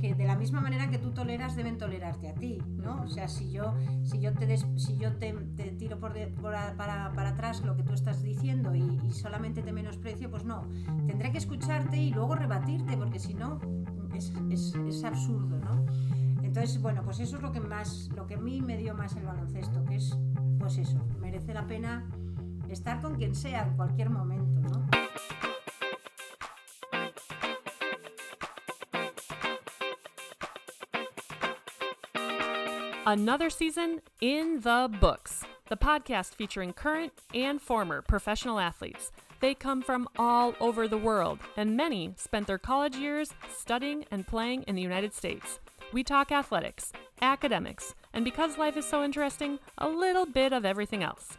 que de la misma manera que tú toleras deben tolerarte a ti, ¿no? O sea, si yo, si yo, te, des- si yo te, tiro por de- por a- para, para atrás lo que tú estás diciendo y, y solamente te menosprecio, pues no. Tendré que escucharte y luego rebatirte, porque si no, es, es- es absurdo, ¿no? Entonces, bueno, pues eso es lo que más, lo que a mí me dio más el baloncesto, que es, pues eso, merece la pena estar con quien sea en cualquier momento, ¿no? Another season in the books. The podcast featuring current and former professional athletes. They come from all over the world, and many spent their college years studying and playing in the United States. We talk athletics, academics, and because life is so interesting, a little bit of everything else.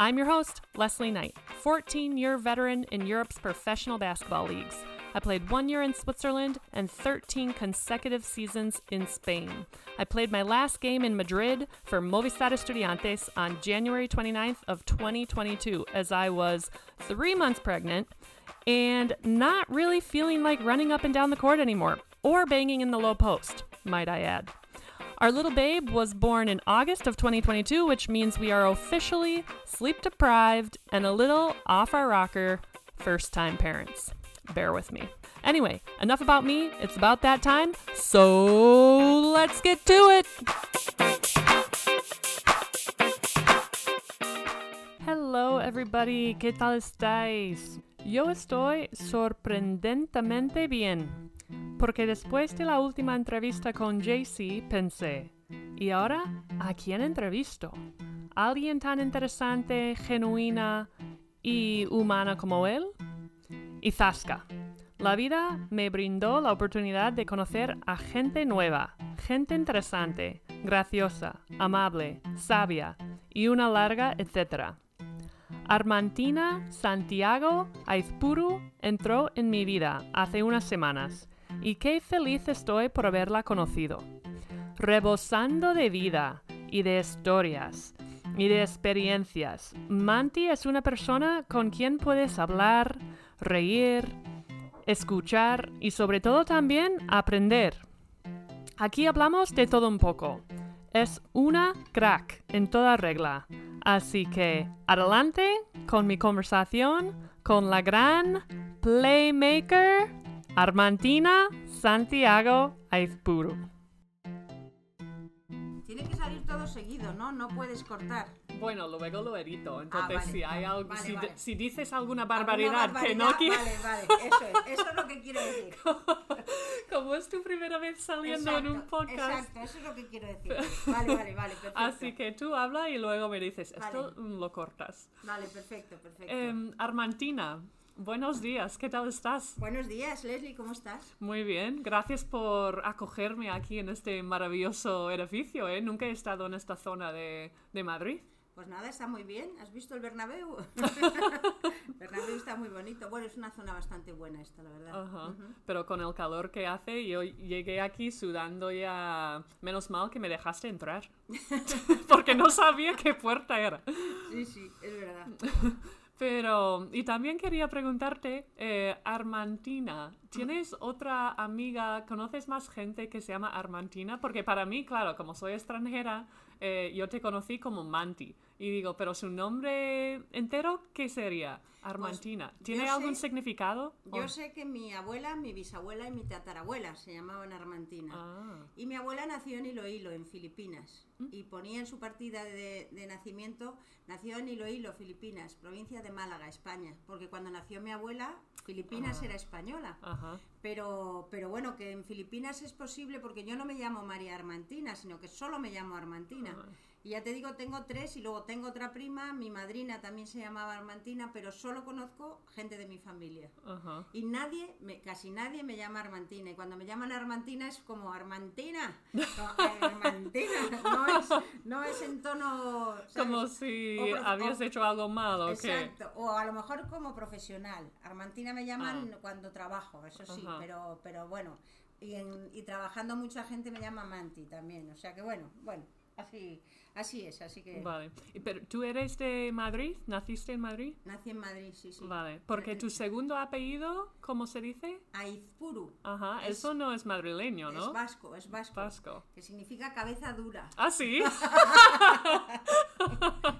I'm your host, Leslie Knight, 14 year veteran in Europe's professional basketball leagues. I played one year in Switzerland and 13 consecutive seasons in Spain. I played my last game in Madrid for Movistar Estudiantes on January 29th of 2022 as I was three months pregnant and not really feeling like running up and down the court anymore or banging in the low post, might I add. Our little babe was born in August of 2022, which means we are officially sleep deprived and a little off our rocker first time parents. Bear with me. Anyway, enough about me. It's about that time. So let's get to it. Hello, everybody. ¿Qué tal estáis? Yo estoy sorprendentemente bien. Porque después de la última entrevista con JC pensé, ¿y ahora a quién entrevisto? ¿Alguien tan interesante, genuina y humana como él? Y zasca. La vida me brindó la oportunidad de conocer a gente nueva, gente interesante, graciosa, amable, sabia y una larga etcétera. Armantina Santiago Aizpuru entró en mi vida hace unas semanas y qué feliz estoy por haberla conocido. Rebosando de vida y de historias y de experiencias, Manti es una persona con quien puedes hablar, reír, escuchar y sobre todo también aprender. Aquí hablamos de todo un poco. Es una crack en toda regla. Así que adelante con mi conversación con la gran playmaker Armantina Santiago Aizpuru. Tiene que salir todo seguido, ¿no? No puedes cortar. Bueno, luego lo edito. Entonces, vale, si, hay algo, vale, si, vale. si dices alguna ¿Alguna barbaridad, que no quieres. Vale, vale, eso es, eso es lo que quiero decir. Como es tu primera vez saliendo en un podcast. Exacto, eso es lo que quiero decir. Vale, vale, vale, perfecto. Así que tú habla y luego me dices, esto lo cortas. Vale, perfecto, perfecto. Em, Armantina, buenos días, ¿qué tal estás? Buenos días, Leslie, ¿cómo estás? Muy bien, gracias por acogerme aquí en este maravilloso edificio. ¿eh? Nunca he estado en esta zona de, de Madrid. Pues nada, está muy bien. ¿Has visto el Bernabéu? Bernabéu está muy bonito. Bueno, es una zona bastante buena esta, la verdad. Pero con el calor que hace, yo llegué aquí sudando ya. Menos mal que me dejaste entrar. Porque no sabía qué puerta era. Sí, sí, es verdad. Pero, y también quería preguntarte, eh, Armantina, ¿tienes otra amiga, conoces más gente que se llama Armantina? Porque para mí, claro, como soy extranjera, eh, yo te conocí como Manti. Y digo, pero su nombre entero, ¿qué sería? Armantina. ¿Tiene Pues, yo algún sé- significado? Yo ¿O- sé que mi abuela, mi bisabuela y mi tatarabuela se llamaban Armantina. Ah, Y mi abuela nació en Iloílo, en Filipinas. Y ponía en su partida de, de nacimiento, nació en Iloílo, Filipinas, provincia de Málaga, España. Porque cuando nació mi abuela, Filipinas era española. ajá. Pero, pero bueno, que en Filipinas es posible porque yo no me llamo María Armantina, sino que solo me llamo Armantina. Ah. Y ya te digo, tengo tres y luego tengo otra prima, mi madrina también se llamaba Armantina, pero solo conozco gente de mi familia. Ajá. Y nadie, me- casi nadie me llama Armantina. Y cuando me llaman Armantina es como Armantina. No, eh, Armantina. No es, no es en tono. ¿sabes? Como si O habías o- hecho algo malo. Exacto. O a lo mejor como profesional. Armantina me llaman cuando trabajo, eso sí. Ah. Ajá. Pero, pero bueno. Y, en- y trabajando mucha gente me llama Manti también. O sea que bueno, bueno. Así, así es, así que Vale. Pero tú eres de Madrid, naciste en Madrid. nací en Madrid, sí, sí. Vale. Porque tu segundo apellido, ¿cómo se dice? Aizpuru. Ajá, Es- eso no es madrileño, ¿no? Es vasco, es vasco. Vasco. Que significa cabeza dura. Ah, sí.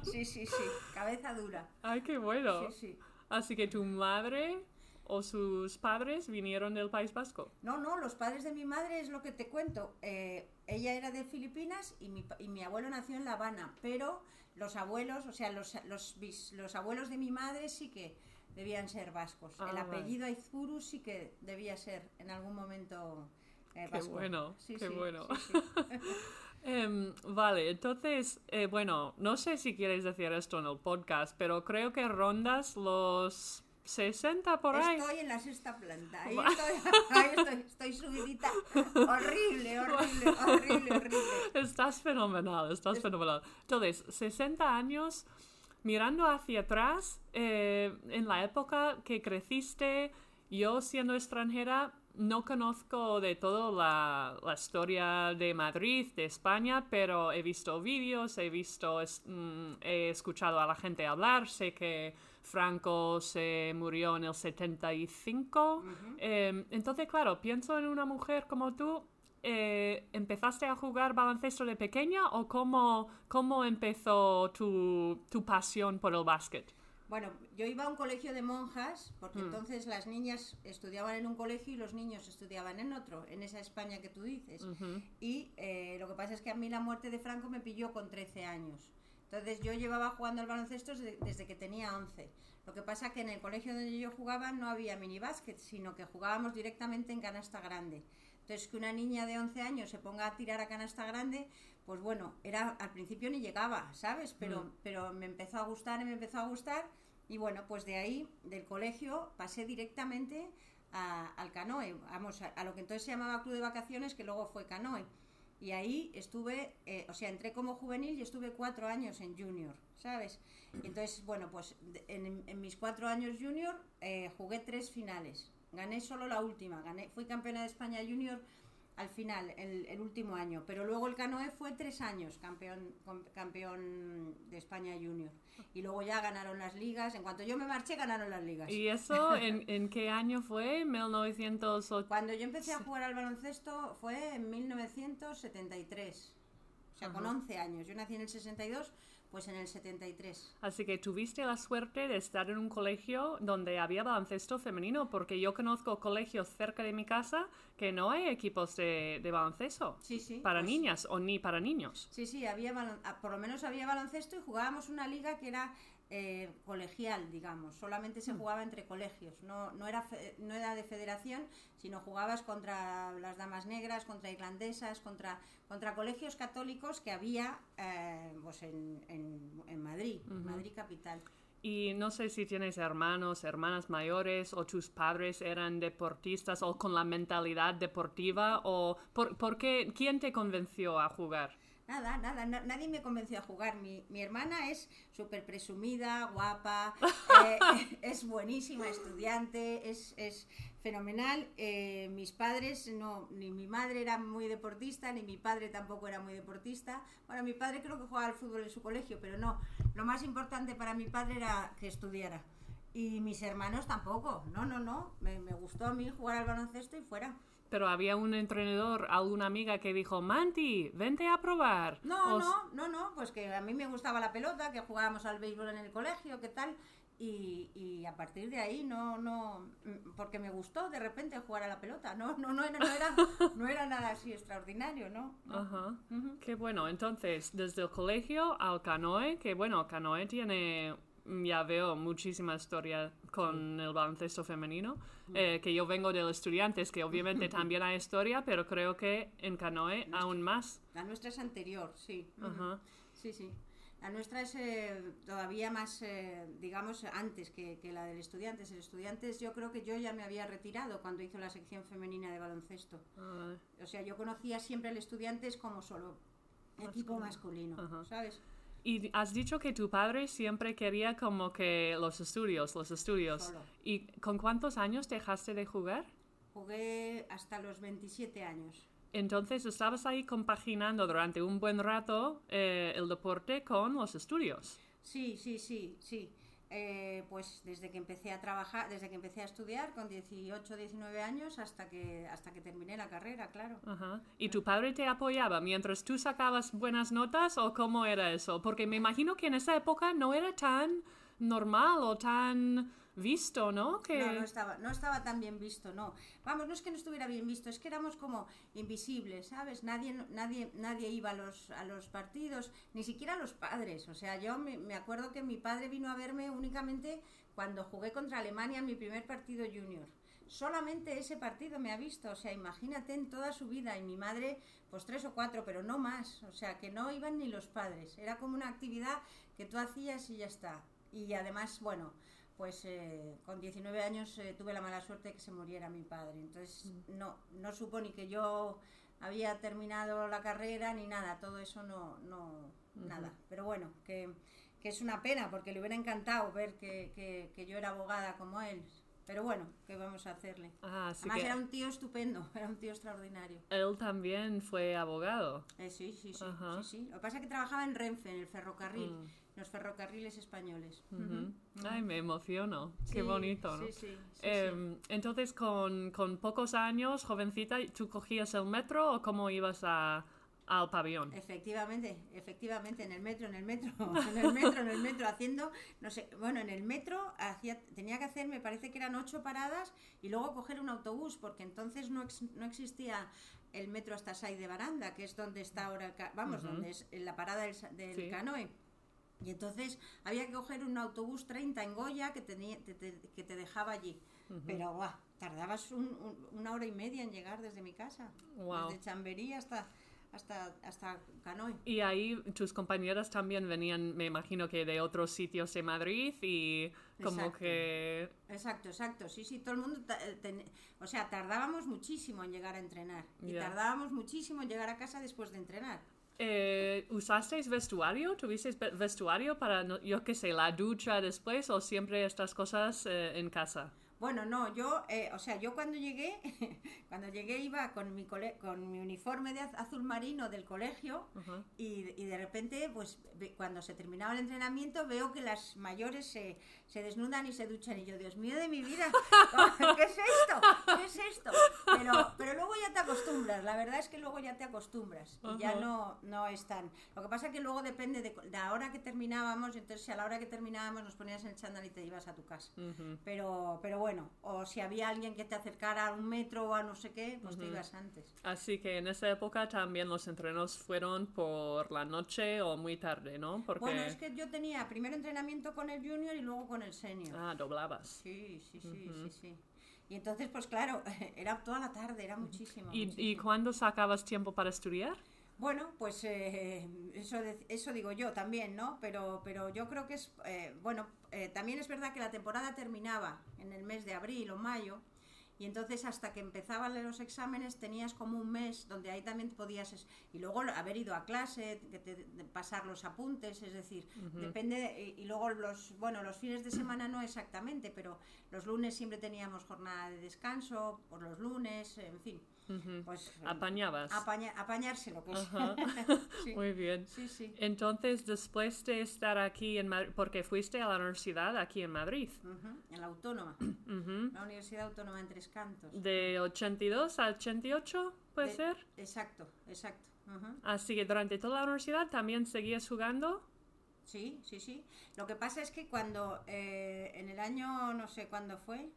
Sí, sí, sí. Cabeza dura. Ay, qué bueno. Sí, sí. Así que tu madre o sus padres vinieron del País Vasco. No, no, los padres de mi madre es lo que te cuento. Eh, ella era de Filipinas y mi, y mi abuelo nació en La Habana, pero los abuelos, o sea, los, los, los abuelos de mi madre sí que debían ser vascos. Ah, El apellido Aizpuru sí que debía ser en algún momento eh, Qué vasco. bueno, Sí, qué sí, bueno. sí, sí. Em, vale, entonces, eh, bueno, no sé si quieres decir esto en el podcast, pero creo que rondas los 60 por ahí. Estoy en la sexta planta. Ahí estoy, ahí estoy, estoy subidita. Horrible, horrible, horrible, horrible. Estás fenomenal, estás fenomenal. Entonces, 60 años mirando hacia atrás, eh, en la época que creciste, yo siendo extranjera, no conozco de todo la, la historia de Madrid, de España, pero he visto vídeos, he visto, es- mm, he escuchado a la gente hablar, sé que Franco se murió en el 75. Eh, entonces, claro, pienso en una mujer como tú. eh, ¿Empezaste a jugar baloncesto de pequeña o cómo, cómo empezó tu, tu pasión por el básquet? Bueno, yo iba a un colegio de monjas, Mm. porque entonces las niñas estudiaban en un colegio y los niños estudiaban en otro, en esa España que tú dices. Y eh, lo que pasa es que a mí la muerte de Franco me pilló con 13 años. Entonces yo llevaba jugando al baloncesto desde, desde que tenía 11. Lo que pasa que en el colegio donde yo jugaba no había minibásquet, sino que jugábamos directamente en canasta grande. Entonces que una niña de 11 años se ponga a tirar a canasta grande, pues bueno, era al principio ni llegaba, ¿sabes? Pero, pero me empezó a gustar y me empezó a gustar. Y bueno, pues de ahí, del colegio, pasé directamente a- al canoe, vamos, a, a lo que entonces se llamaba club de vacaciones, que luego fue canoe. Y ahí estuve, eh, o sea, entré como juvenil y estuve cuatro años en junior, ¿sabes? Entonces, bueno, pues en mis cuatro años junior eh, jugué tres finales. Gané solo la última, gané, fui campeona de España junior al final, el, el último año. Pero luego el canoe fue tres años campeón, campeón de España junior. Y luego ya ganaron las ligas. En cuanto yo me marché, ganaron las ligas. ¿Y eso en, en qué año fue? ¿1980? Cuando yo empecé a jugar al baloncesto fue en 1973. O sea, con 11 años. Yo nací en el 62, pues en el 73. Así que tuviste la suerte de estar en un colegio donde había baloncesto femenino, porque yo conozco colegios cerca de mi casa que no hay equipos de, de baloncesto Sí, sí. para pues- niñas o ni para niños. Sí, sí, había ah, por lo menos había baloncesto y jugábamos una liga que era eh, colegial, digamos. Solamente se jugaba entre colegios. No, no, era fe- no era de federación, sino jugabas contra las damas negras, contra irlandesas, contra, contra colegios católicos que había eh, pues en, en- en Madrid, Madrid capital. Y no sé si tienes hermanos, hermanas mayores o tus padres eran deportistas o con la mentalidad deportiva o por, por qué, quién te convenció a jugar. Nada, nada, na- nadie me convenció a jugar. Mi, mi hermana es súper presumida, guapa, eh, es buenísima estudiante, es, es fenomenal. Eh, mis padres, no, ni mi madre era muy deportista, ni mi padre tampoco era muy deportista. Bueno, mi padre creo que jugaba al fútbol en su colegio, pero no. Lo más importante para mi padre era que estudiara. Y mis hermanos tampoco. No, no, no. Me, me gustó a mí jugar al baloncesto y fuera. Pero había un entrenador, alguna amiga que dijo, Manti, vente a probar. No, no, no, no, pues que a mí me gustaba la pelota, que jugábamos al béisbol en el colegio, qué tal, y, y a partir de ahí no, no, mm, porque me gustó de repente jugar a la pelota, no, no, no, era, no era, no era nada así extraordinario, ¿no? Ajá. Qué bueno. Entonces, desde el colegio al canoe, que bueno, canoe tiene, ya veo muchísima historia con el baloncesto femenino, eh, que yo vengo de estudiantes, que obviamente también hay historia, pero creo que en canoe aún más. La nuestra es anterior, sí. Ajá. Sí, sí. La nuestra es eh, todavía más, eh, digamos, antes que, que la del Estudiantes. El Estudiantes yo creo que yo ya me había retirado cuando hizo la sección femenina de baloncesto. Ah, O sea, yo conocía siempre al Estudiantes como solo equipo masculino, Ajá. ¿sabes? Y has dicho que tu padre siempre quería como que los estudios, los estudios. Solo. ¿Y con cuántos años dejaste de jugar? Jugué hasta los 27 años. Entonces estabas ahí compaginando durante un buen rato eh, el deporte con los estudios. Sí, sí, sí, sí. Eh, pues desde que empecé a trabajar, desde que empecé a estudiar con 18, 19 años hasta que hasta que terminé la carrera, claro. ¿Y tu padre te apoyaba mientras tú sacabas buenas notas o cómo era eso? Porque me imagino que en esa época no era tan normal o tan visto, ¿no? Que... No, no estaba, no estaba tan bien visto, no. Vamos, no es que no estuviera bien visto, es que éramos como invisibles, ¿sabes? Nadie, nadie, nadie iba a los, a los partidos, ni siquiera los padres. O sea, yo me, me acuerdo que mi padre vino a verme únicamente cuando jugué contra Alemania en mi primer partido junior. Solamente ese partido me ha visto, o sea, imagínate en toda su vida y mi madre, pues tres o cuatro, pero no más, o sea, que no iban ni los padres, era como una actividad que tú hacías y ya está. Y además, bueno, pues eh, con 19 años eh, tuve la mala suerte de que se muriera mi padre. Entonces no, no supo ni que yo había terminado la carrera ni nada, todo eso no, no nada. Pero bueno, que, que, es una pena porque le hubiera encantado ver que, que, que yo era abogada como él. Pero bueno, ¿qué vamos a hacerle? Ah, así Además era un tío estupendo, era un tío extraordinario. él también fue abogado. Eh, sí, sí, sí, Ajá. sí, sí. Lo que pasa es que trabajaba en Renfe, en el ferrocarril, Mm. Los ferrocarriles españoles. Ay, me emociono. Qué bonito, ¿no? Sí, sí, sí, sí. Em, Entonces, con, con pocos años, jovencita, ¿tú cogías el metro o cómo ibas a, al pabellón? Efectivamente, efectivamente, en el metro, en el metro, en el metro, en el metro, haciendo, no sé, bueno, en el metro hacía, tenía que hacer, me parece que eran ocho paradas y luego coger un autobús, porque entonces no, ex- no existía el metro hasta Sai de Baranda, que es donde está ahora, el ca- vamos, Ujú. donde es la parada del, sa- del Sí. canoe. Y entonces había que coger un autobús 30 en Goya que, tenía, te- te- que te dejaba allí. Pero, guau, tardabas un- un- una hora y media en llegar desde mi casa. Wow. Desde Chamberí hasta, hasta, hasta Canoe. Y ahí tus compañeras también venían, me imagino que de otros sitios de Madrid y como Exacto. que... Exacto, exacto. Sí, sí, todo el mundo. eh, ten- o sea, tardábamos muchísimo en llegar a entrenar. Y Ya. tardábamos muchísimo en llegar a casa después de entrenar. Eh, ¿Usasteis vestuario? ¿Tuvisteis ve- vestuario para, no- yo qué sé, la ducha después o siempre estas cosas eh, en casa? Bueno, no, yo, eh, o sea, yo cuando llegué, cuando llegué iba con mi, cole- con mi uniforme de az- azul marino del colegio y, y de repente, pues cuando se terminaba el entrenamiento, veo que las mayores se, se desnudan y se duchan. Y yo, Dios mío de mi vida, ¿qué es esto? ¿Qué es esto? Pero, pero luego ya te acostumbras, la verdad es que luego ya te acostumbras y ya no, no es tan. Lo que pasa es que luego depende de, la hora que terminábamos, entonces si a la hora que terminábamos nos ponías en el chándal y te ibas a tu casa. Pero, pero bueno, o si había alguien que te acercara a un metro o a no sé qué, pues te ibas antes. Así que en esa época también los entrenos fueron por la noche o muy tarde, ¿no? Porque... Bueno, es que yo tenía primero entrenamiento con el junior y luego con el senior. Ah, doblabas. Sí, sí, sí, sí, sí. Y entonces, pues claro, era toda la tarde, era muchísimo. ¿Y, ¿Y muchísimo. cuándo sacabas tiempo para estudiar? Bueno, pues eh, eso, de- eso digo yo también, ¿no? Pero, pero yo creo que es, eh, bueno, eh, también es verdad que la temporada terminaba en el mes de abril o mayo, y entonces hasta que empezaban los exámenes tenías como un mes donde ahí también podías, es- y luego haber ido a clase, que te- de pasar los apuntes, es decir, depende, de- y, y luego los, bueno, los fines de semana no exactamente, pero los lunes siempre teníamos jornada de descanso, por los lunes, en fin, Pues... Apañabas. Apaña- apañárselo, que es. Ajá. Sí. Muy bien. Sí, sí. Entonces, después de estar aquí en Madrid, porque fuiste a la universidad aquí en Madrid, Ujú, En la autónoma, la Universidad Autónoma en Tres Cantos. de 82 a 88, puede De- ser. Exacto, exacto. Así que durante toda la universidad también seguías jugando. Sí, sí, sí. Lo que pasa es que cuando eh, en el año, no sé cuándo fue,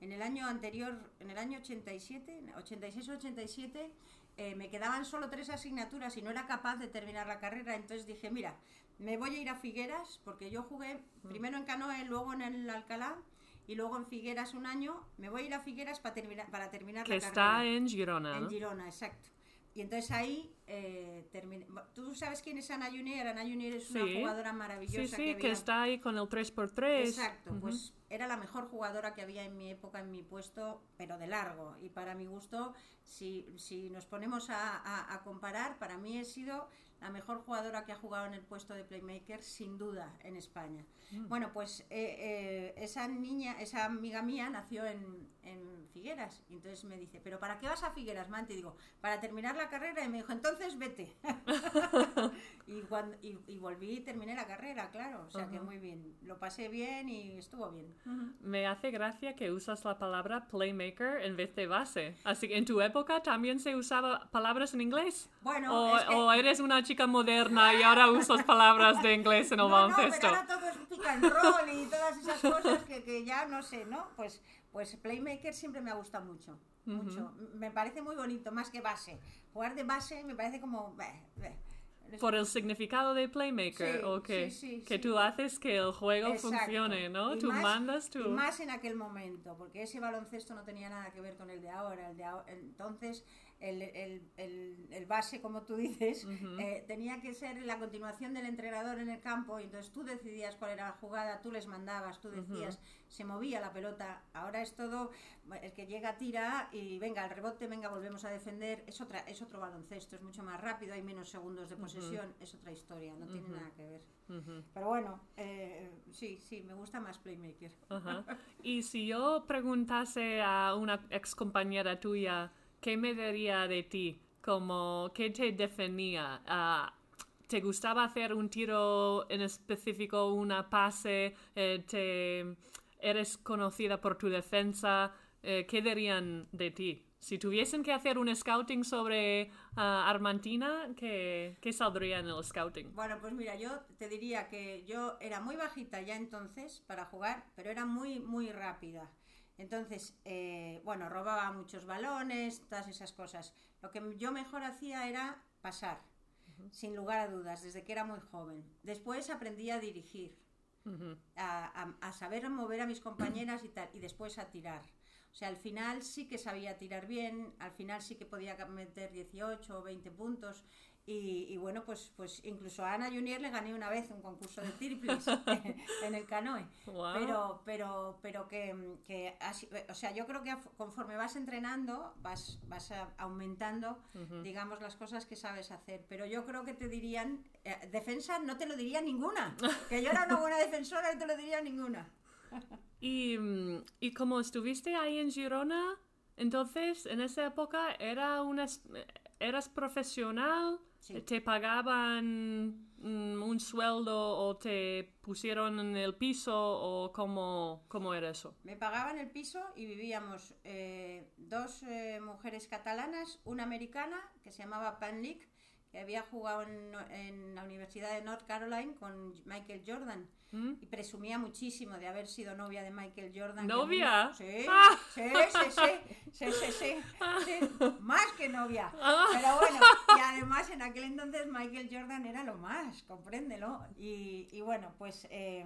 en el año anterior, en el año 87, 86 o 87, eh, me quedaban solo tres asignaturas y no era capaz de terminar la carrera. Entonces dije, mira, me voy a ir a Figueras, porque yo jugué primero en Canoe, luego en el Alcalá y luego en Figueras un año. Me voy a ir a Figueras para terminar, para terminar Que la está carrera. en Girona. En. Girona, exacto. Y entonces ahí eh, terminé. ¿Tú sabes quién es Ana Junior? Ana Junior es una Sí. jugadora Sí, maravillosa. sí, que, que había- está ahí con el 3x3. Exacto, pues era la mejor jugadora que había en mi época, en mi puesto, pero de largo. Y para mi gusto, si, si nos ponemos a, a- a comparar, para mí he sido la mejor jugadora que ha jugado en el puesto de playmaker, sin duda, en España. Mm. Bueno, pues eh, eh, esa niña, esa amiga mía nació en, en Figueras. Y entonces me dice, ¿pero para qué vas a Figueras, Manti? Y digo, para terminar la carrera. Y me dijo, entonces vete. y, cuando, y, y volví y terminé la carrera, claro. O sea que Ajá. muy bien. Lo pasé bien y estuvo bien. Me hace gracia que usas la palabra playmaker en vez de base. Así que en tu época también se usaba palabras en inglés. Bueno, o, es que- o eres una chica moderna y ahora usas palabras de inglés en el No, no, baloncesto. pero ahora todo es pick and roll y todas esas cosas que, que ya no sé, ¿no? Pues, pues Playmaker siempre me ha gustado mucho. Mucho. Me parece muy bonito, más que base. Jugar de base me parece como. beh, beh. Por el significado de playmaker, Sí, o que, sí, sí, que tú haces que el juego Exacto. funcione, ¿no? Y tú más- mandas, tú... Y más en aquel momento, porque ese baloncesto no tenía nada que ver con el de ahora. El de aho- entonces, el, el- el- el base, como tú dices, eh, tenía que ser la continuación del entrenador en el campo, y entonces tú decidías cuál era la jugada, tú les mandabas, tú decías, se movía la pelota. Ahora es todo, el que llega tira y venga, al rebote, venga, volvemos a defender. Es, otra, es otro baloncesto, es mucho más rápido, hay menos segundos de posesión, es otra historia, no tiene nada que ver. Pero bueno, eh, sí, sí, me gusta más Playmaker. Y si yo preguntase a una ex compañera tuya, ¿qué me diría de ti? Como, ¿qué te definía? Ah, ¿Te gustaba hacer un tiro en específico, una pase? Eh, te, ¿Eres conocida por tu defensa? Eh, ¿Qué dirían de ti? Si tuviesen que hacer un scouting sobre ah, Armantina, ¿qué, ¿qué saldría en el scouting? Bueno, pues mira, yo te diría que yo era muy bajita ya entonces para jugar, pero era muy, muy rápida. Entonces, eh, bueno, robaba muchos balones, todas esas cosas. Lo que yo mejor hacía era pasar, sin lugar a dudas, desde que era muy joven. Después aprendí a dirigir, a- a saber mover a mis compañeras y tal, y después a tirar. O sea, al final sí que sabía tirar bien, al final sí que podía meter 18 o 20 puntos. Y, y bueno, pues, pues incluso a Ana Junior le gané una vez un concurso de triples en el canoe. Guau. Pero, pero, pero que, que así- o sea, yo creo que conforme vas entrenando, vas, vas aumentando, digamos, las cosas que sabes hacer. Pero yo creo que te dirían, eh, defensa no te lo diría ninguna. Que yo era una buena defensora y te lo diría ninguna. Y, mm, y como estuviste ahí en Girona, entonces en esa época era una, eras profesional, Sí. te pagaban mm, un sueldo o te pusieron en el piso o cómo, cómo era eso. Me pagaban el piso y vivíamos eh, dos eh, mujeres catalanas, una americana que se llamaba Pan Leak, que había jugado en, en la Universidad de North Carolina con Michael Jordan. ¿Mm? Y presumía muchísimo de haber sido novia de Michael Jordan. ¿Novia? Sí, Ah. sí, sí, sí, sí, sí, sí, sí, más que novia. Ah. Pero bueno, y además en aquel entonces Michael Jordan era lo más, compréndelo. Y, y bueno, pues, eh,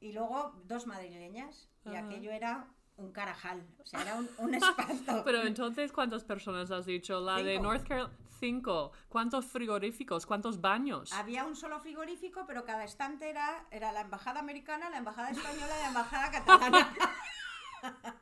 y luego dos madrileñas, y Ajá. aquello era un carajal, o sea, era un, un espanto. Pero entonces, ¿cuántas personas has dicho? La de. North Carolina, cinco. ¿Cuántos frigoríficos? ¿Cuántos baños? Había un solo frigorífico, pero cada estante era, era la embajada americana, la embajada española y la embajada catalana.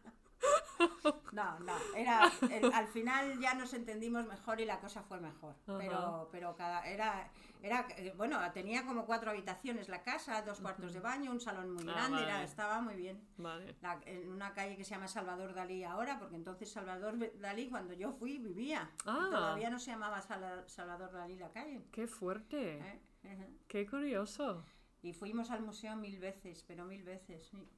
No, no, era el- al final ya nos entendimos mejor y la cosa fue mejor. Pero, pero cada era, era eh, bueno, tenía como cuatro habitaciones la casa, dos cuartos de baño, un salón muy Ah, grande, era- estaba muy bien. Vale. La- en una calle que se llama Salvador Dalí ahora, porque entonces Salvador Dalí cuando yo fui vivía. Ah. todavía no se llamaba Salvador Dalí la calle. Qué fuerte. ¿eh? Qué curioso. Y fuimos al museo mil veces, pero mil veces. sí.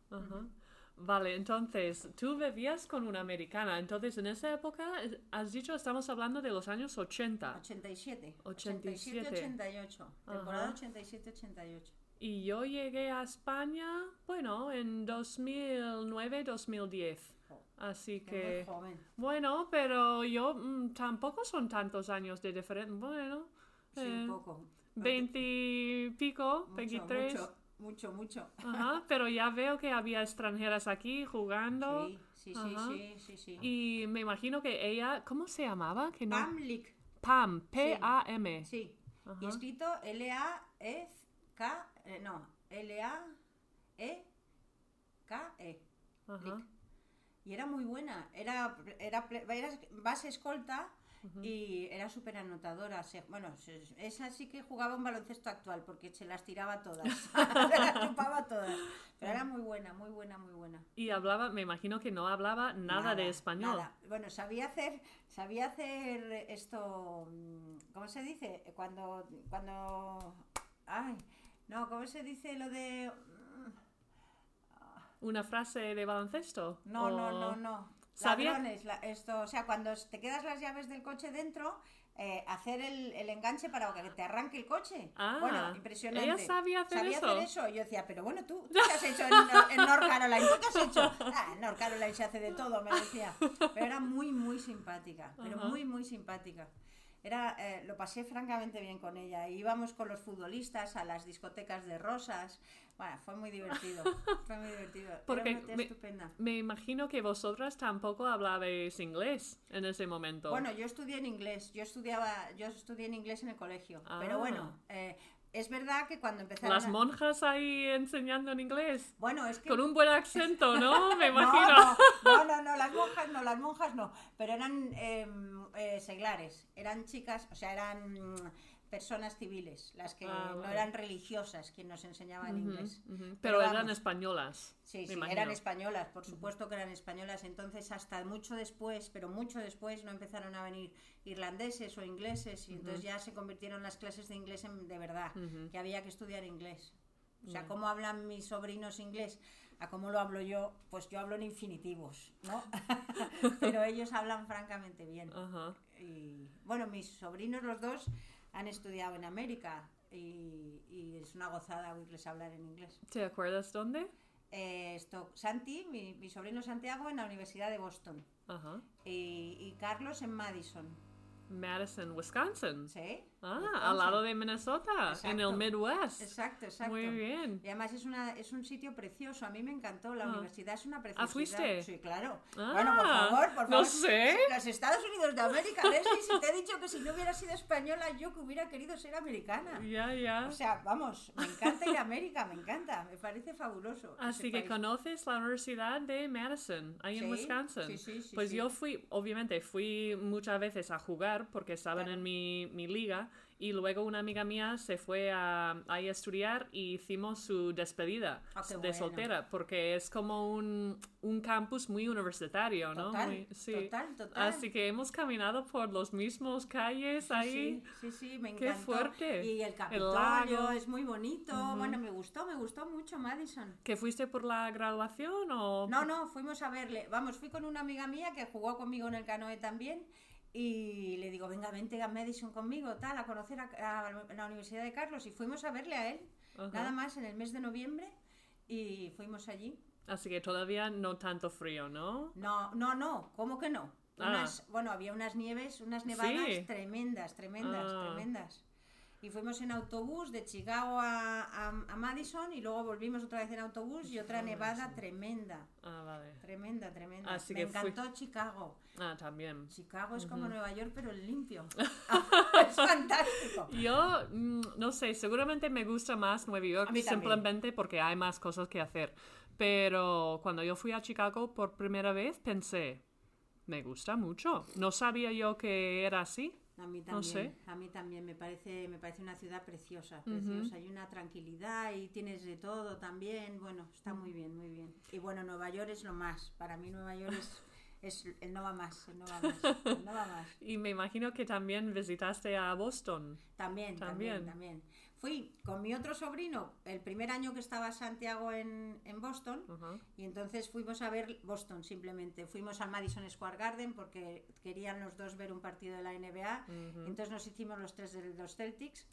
Vale, entonces, tú vivías con una americana. Entonces, en esa época, has dicho, estamos hablando de los años 80. 87. 87. 88. Temporada Ajá. 87-88. Y yo llegué a España, bueno, en 2009-2010. Así Muy que, joven. bueno, pero yo mm, tampoco son tantos años de diferencia. Bueno, Sí, eh, un poco. 20 y pico, Mucho, 23. Mucho, mucho, mucho. Ajá, pero ya veo que había extranjeras aquí jugando. Sí, sí, sí, sí, sí, sí. Y me imagino que ella, ¿cómo se llamaba? Que no... Pam Lick. Pam, P-A-M. Sí. Y escrito L-A-E-K, eh, no, L-A-E-K-E. Ajá. Y era muy buena, era, era, era base escolta y era súper anotadora. Se- bueno, esa sí que jugaba un baloncesto actual porque se las tiraba todas, se las chupaba todas. Pero era muy buena, muy buena, muy buena. Y hablaba, me imagino que no hablaba nada, de español. nada. Bueno, sabía hacer, sabía hacer esto, mm, ¿cómo se dice? Cuando, cuando, ay, no, ¿cómo se dice lo de? mm, ¿Una frase de baloncesto? No, no, O- no, no. ¿Sabía? Ladrones, la- esto, o sea, cuando te quedas las llaves del coche dentro, eh, hacer el, el enganche para que te arranque el coche. Ah, bueno, impresionante. ella sabía hacer sabía eso. hacer eso. Yo decía, pero bueno, tú, ¿tú qué has hecho en, en North Carolina? ¿Tú qué has hecho? Ah, en North Carolina se hace de todo, me decía. Pero era muy, muy simpática, pero Ajá. muy, muy simpática. Era, eh, lo pasé francamente bien con ella. Íbamos con los futbolistas a las discotecas de rosas. Bueno, fue muy divertido. Fue muy divertido. Porque Era una me- estupenda. Me imagino que vosotras tampoco hablabais inglés en ese momento. Bueno, yo estudié en inglés. Yo estudiaba, yo estudié en inglés en el colegio. Ah. Pero bueno, eh, es verdad que cuando empezaron Las a- monjas ahí enseñando en inglés. Bueno, es que Con un buen acento, ¿no? Me No, imagino. no, no, no, no, las monjas no, las monjas no, pero eran em, eh, seglares, eran chicas, o sea, eran personas civiles, las que Ah, no eran religiosas quien nos enseñaban inglés. Pero Pero eran españolas. Sí, sí, imagino. eran españolas, por supuesto que eran españolas. Entonces, hasta mucho después, pero mucho después, no empezaron a venir irlandeses o ingleses, y entonces ya se convirtieron las clases de inglés en de verdad, que había que estudiar inglés. O sea, ¿cómo hablan mis sobrinos inglés? A cómo lo hablo yo, pues yo hablo en infinitivos, ¿no? pero ellos hablan francamente bien. Ajá. Y bueno, mis sobrinos los dos han estudiado en América y, y es una gozada oírles hablar en inglés. ¿Te acuerdas dónde? Eh, esto, Santi, mi, mi sobrino Santiago en la Universidad de Boston Ajá. y, y Carlos en Madison. Madison, Wisconsin. ¿Sí? Ah, Wisconsin. al lado de Minnesota, en el Exacto. Midwest. Exacto, exacto. Muy bien. Y además es, una, es un sitio precioso. A mí me encantó. La Ah. universidad es una preciosidad. fuiste? Sí, claro. Ah, bueno, por favor, por favor. no sé. Los Estados Unidos de América, Leslie, si te he dicho que si no hubiera sido española, yo que hubiera querido ser americana. Ya, ya. O sea, vamos, me encanta ir a América, me encanta. Me parece fabuloso. Así que país. conoces la Universidad de Madison, ahí en Sí, Wisconsin. sí, sí, sí, pues sí. yo fui, obviamente, fui muchas veces a jugar porque estaban Claro. en mi, mi liga y luego una amiga mía se fue a, ahí a estudiar y hicimos su despedida qué de bueno. soltera porque es como un, un campus muy universitario, ¿no? Total, Muy- sí. total, total. Así que hemos caminado por los mismos calles ahí. Sí, sí, sí, me Qué encantó. fuerte. Y el El Capitolio lago. es muy bonito. Bueno, me gustó, me gustó mucho Madison. ¿Que fuiste por la graduación o...? No, no, fuimos a verle. Vamos, fui con una amiga mía que jugó conmigo en el canoe también. Y le digo, venga, vente a Madison conmigo, tal, a conocer a, a la Universidad de Carlos. Y fuimos a verle a él, Ajá. nada más en el mes de noviembre. Y fuimos allí. Así que todavía no tanto frío, ¿no? No, no, no, ¿cómo que no? Ah. Unas, bueno, había unas nieves, unas nevadas Sí. tremendas, tremendas, Ah. tremendas. Y fuimos en autobús de Chicago a, a- a Madison y luego volvimos otra vez en autobús y otra nevada tremenda, Ah, vale. tremenda, tremenda. Así Me que fui- encantó Chicago. Ah, también. Chicago es como Nueva York pero limpio. es fantástico. Yo, mm, no sé, seguramente me gusta más Nueva York simplemente porque hay más cosas que hacer. Pero cuando yo fui a Chicago por primera vez pensé, me gusta mucho. No sabía yo que era así. A mí también, No sé. a mí también me parece, me parece una ciudad preciosa, preciosa. Hay una tranquilidad y tienes de todo también. Bueno, está muy bien, muy bien. Y bueno, Nueva York es lo más. Para mí Nueva York es, es el no va más, el no va más, el no va más. Y me imagino que también visitaste a Boston. También, también, También. también. Fui con mi otro sobrino el primer año que estaba Santiago en, en Boston Ajá. y entonces fuimos a ver Boston simplemente. Fuimos al Madison Square Garden porque querían los dos ver un partido de la NBA. Entonces nos hicimos los tres de los Celtics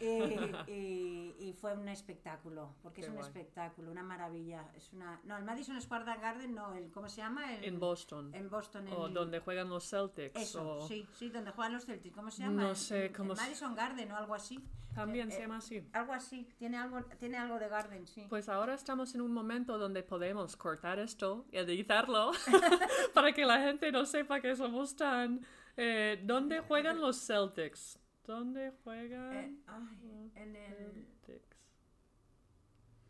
y, y- y fue un espectáculo, porque Qué es un guay. espectáculo, una maravilla. Es una, no, el Madison Square Garden no, el ¿cómo se llama? El- En Boston. En Boston. O el- donde juegan los Celtics. Eso, o- sí, sí, donde juegan los Celtics. ¿Cómo se llama? No El- sé el cómo se- Madison Garden o algo así. También Eh, se eh, llama así. Algo así, tiene algo, tiene algo de Garden, sí. Pues ahora estamos en un momento donde podemos cortar esto y editarlo para que la gente no sepa que somos tan Eh, ¿Dónde juegan los Celtics? ¿Dónde juegan Eh, ay, en el... Celtics?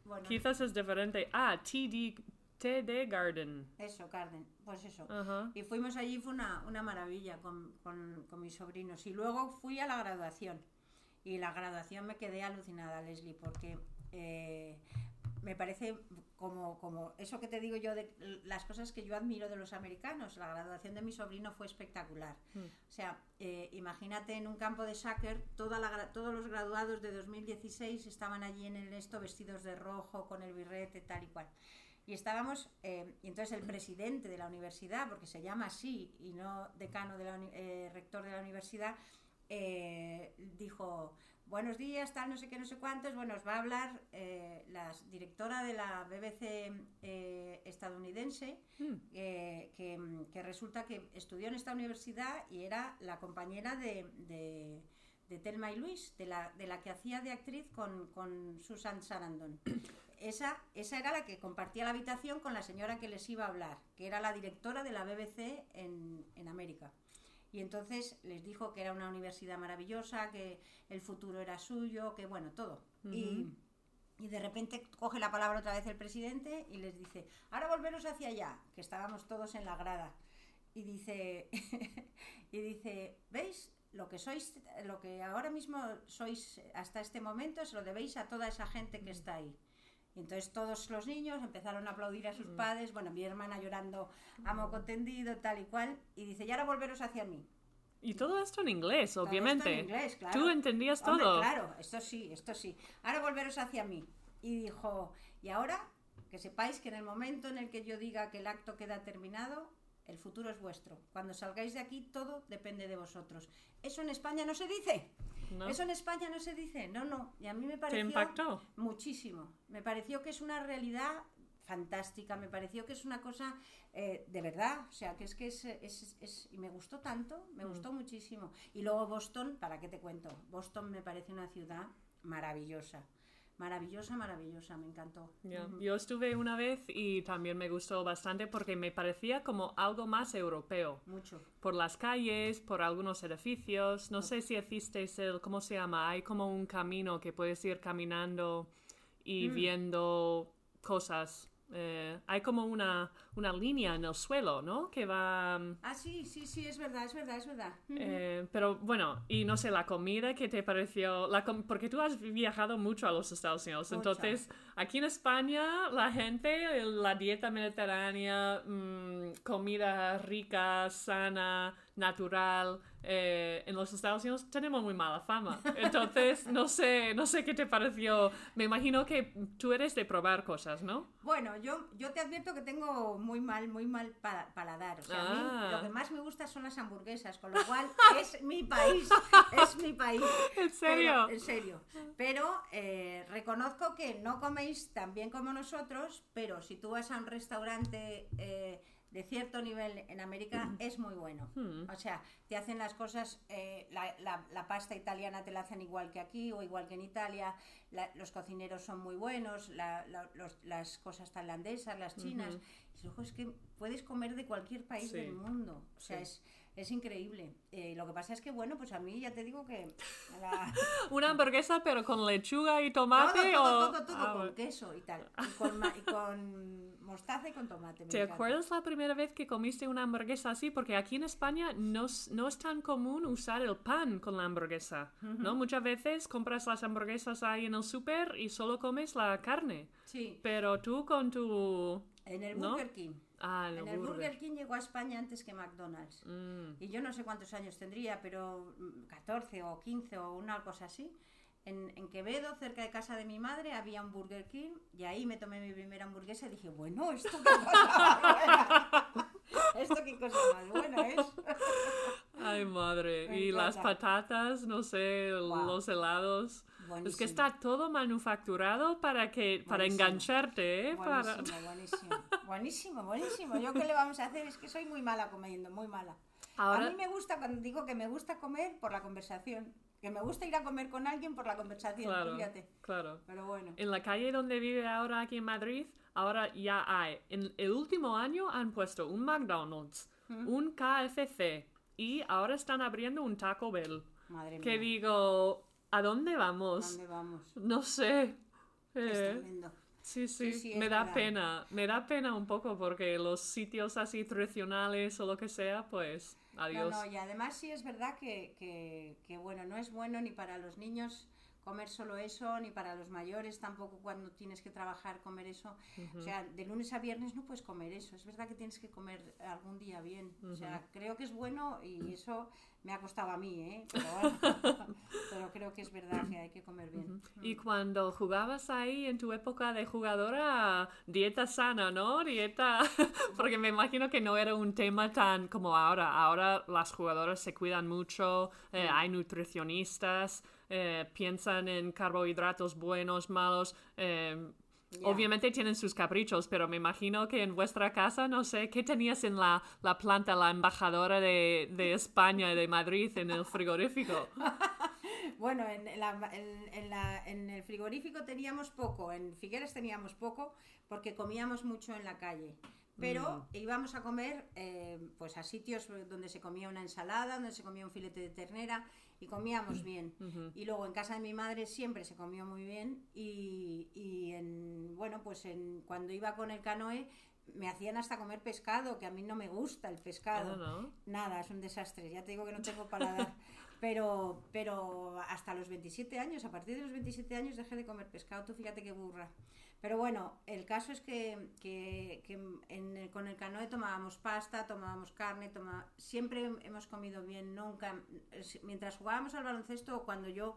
Bueno, Quizás es diferente. Ah, TD, TD Garden. eso, Carden, pues eso. Y fuimos allí, fue una, una maravilla con, con- con mis sobrinos. Y luego fui a la graduación. Y la graduación me quedé alucinada, Leslie, porque eh, me parece como, como eso que te digo yo de las cosas que yo admiro de los americanos. La graduación de mi sobrino fue espectacular. O sea, eh, imagínate en un campo de soccer, toda la gra- todos los graduados de 2016 estaban allí en el esto vestidos de rojo, con el birrete, tal y cual. Y estábamos, eh, y entonces el presidente de la universidad, porque se llama así, y no decano de la eh, rector de la universidad, dijo, buenos días, tal, no sé qué, no sé cuántos, bueno, os va a hablar eh, la directora de la BBC eh, estadounidense, Hmm. eh, que, que resulta que estudió en esta universidad y era la compañera de, de, de Thelma y Luis, de la, de la que hacía de actriz con, con Susan Sarandon. Esa, esa era la que compartía la habitación con la señora que les iba a hablar, que era la directora de la BBC en, en América. Y entonces les dijo que era una universidad maravillosa, que el futuro era suyo, que bueno, todo. y, y de repente coge la palabra otra vez el presidente y les dice, ahora volveros hacia allá, que estábamos todos en la grada. Y dice, y dice, ¿veis? Lo que sois, lo que ahora mismo sois hasta este momento, se lo debéis a toda esa gente que está ahí. Y entonces todos los niños empezaron a aplaudir a sus padres, bueno, mi hermana llorando a moco tendido, tal y cual, y dice, y ahora volveros hacia mí. Y todo esto en inglés, Todo esto obviamente. en inglés, claro. Tú entendías Hombre, todo. claro, esto sí, esto sí. Ahora volveros hacia mí. Y dijo, y ahora que sepáis que en el momento en el que yo diga que el acto queda terminado, el futuro es vuestro. Cuando salgáis de aquí, todo depende de vosotros. Eso en España no se dice. ¿No? Eso en España no se dice. No, no. Y a mí me ¿Te pareció impactó? muchísimo. Me pareció que es una realidad fantástica. Me pareció que es una cosa eh, de verdad. O sea, que es que es, es- es- Y me gustó tanto, me gustó muchísimo. Y luego Boston, ¿para qué te cuento? Boston me parece una ciudad maravillosa. Maravillosa, maravillosa. Me encantó. Yo estuve una vez y también me gustó bastante porque me parecía como algo más europeo. Mucho. Por las calles, por algunos edificios. No sé si hicisteis el, ¿cómo se llama? Hay como un camino que puedes ir caminando y viendo cosas. Eh, hay como una, una línea en el suelo, ¿no? Que va... mm, Ah, sí, sí, sí, es verdad, es verdad, es verdad. Eh, pero bueno, y no sé, la comida que te pareció, la com- porque tú has viajado mucho a los Estados Unidos, entonces aquí en España la gente, la dieta mediterránea, mm, comida rica, sana, natural, eh, en los Estados Unidos tenemos muy mala fama. Entonces, no sé, no sé qué te pareció. Me imagino que tú eres de probar cosas, ¿no? Bueno, yo, yo te advierto que tengo muy mal, muy mal pa- paladar. O sea, a mí Ah. lo que más me gusta son las hamburguesas, con lo cual es mi país, es mi país. ¿En serio? Pero- en serio. Pero eh, reconozco que no coméis tan bien como nosotros, pero si tú vas a un restaurante eh, de cierto nivel en América, es muy bueno. Hmm. O sea, te hacen las cosas, eh, la, la- la pasta italiana te la hacen igual que aquí o igual que en Italia, la- los cocineros son muy buenos, la- la- los- las cosas tailandesas, las chinas. Y luego es que puedes comer de cualquier país Sí. del mundo. O sea, Sí. es, es increíble. Eh, lo que pasa es que, bueno, pues a mí ya te digo que... la- Una hamburguesa pero con lechuga y tomate todo, todo, o... todo, todo Ah, con queso y tal. Y con, y con mostaza y con tomate. ¿Te encanta. acuerdas la primera vez que comiste una hamburguesa así? Porque aquí en España no, es- no es tan común usar el pan con la hamburguesa, ¿no? Muchas veces compras las hamburguesas ahí en el súper y solo comes la carne. Sí, Pero tú con tu... en el ¿No? Burger King. Ah, En el burger. Burger King llegó a España antes que McDonald's. Mm, Y yo no sé cuántos años tendría, pero mm, 14 o 15 o una cosa así. En, en Quevedo, cerca de casa de mi madre, había un Burger King y ahí me tomé mi primera hamburguesa y dije, bueno, esto qué cosa más buena. Esto qué cosa más buena es. Ay, madre. Me y las patatas, no sé, Guau. los helados. Es Buenísimo. que está todo manufacturado para que para Buenísimo. engancharte, ¿eh? Para... Buenísimo, buenísimo, buenísimo. Yo qué le vamos a hacer es que soy muy mala comiendo, muy mala. Ahora- A mí me gusta cuando digo que me gusta comer por la conversación, que me gusta ir a comer con alguien por la conversación, Claro, fíjate. claro. Pero bueno. En la calle donde vive ahora aquí en Madrid, ahora ya hay. En el último año han puesto un McDonald's, un KFC y ahora están abriendo un Taco Bell. Madre Que mía, digo, ¿a dónde vamos? ¿dónde vamos? No sé. Es Eh, tremendo. Sí, sí, Sí, sí, me da verdad. pena. Me da pena un poco porque los sitios así tradicionales o lo que sea, pues, adiós. No, no, y además sí es verdad que, que, que, bueno, no es bueno ni para los niños comer solo eso, ni para los mayores tampoco cuando tienes que trabajar comer eso. O sea, de lunes a viernes no puedes comer eso. Es verdad que tienes que comer algún día bien. O sea, creo que es bueno y eso me ha costado a mí, ¿eh? Pero, bueno, pero creo que es verdad que hay que comer bien. Y cuando jugabas ahí en tu época de jugadora, dieta sana, ¿no? Dieta, porque me imagino que no era un tema tan como ahora. Ahora las jugadoras se cuidan mucho, eh, hay nutricionistas, eh, piensan en carbohidratos buenos, malos. eh. Obviamente tienen sus caprichos, pero me imagino que en vuestra casa, no sé, ¿qué tenías en la, la planta, la embajadora de, de España de Madrid en el frigorífico? Bueno, en, la- en- en la- en el frigorífico teníamos poco, en Figueres teníamos poco porque comíamos mucho en la calle. Pero íbamos a comer eh, pues a sitios donde se comía una ensalada, donde se comía un filete de ternera y comíamos bien. Y luego en casa de mi madre siempre se comió muy bien y, y en, bueno, pues en, cuando iba con el canoe me hacían hasta comer pescado, que a mí no me gusta el pescado. Ah, ¿no? Nada, es un desastre. Ya te digo que no tengo paladar. Pero, pero hasta los 27 años, a partir de los 27 años dejé de comer pescado. Tú fíjate qué burra. Pero bueno, el caso es que, que- que en el- con el canoe tomábamos pasta, tomábamos carne, toma, siempre hemos comido bien. Nunca, mientras jugábamos al baloncesto o cuando yo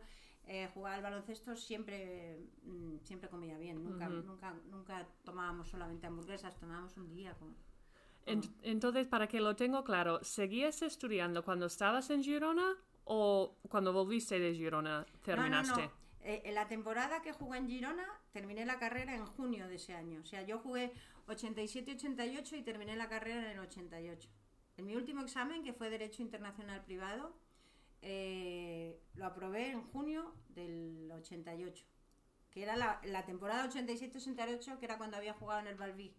eh, jugaba al baloncesto, siempre, mm, siempre comía bien. Nunca, nunca, nunca tomábamos solamente hamburguesas, tomábamos un día. Con, Ent- Entonces, para que lo tengo claro, ¿seguías estudiando cuando estabas en Girona o cuando volviste de Girona terminaste? No, no, no. Eh, en la temporada que jugué en Girona, terminé la carrera en junio de ese año. O sea, yo jugué 87-88 y terminé la carrera en el 88. En mi último examen, que fue Derecho Internacional Privado, eh, lo aprobé en junio del 88. Que era la, la temporada 87-88, que era cuando había jugado en el Balbi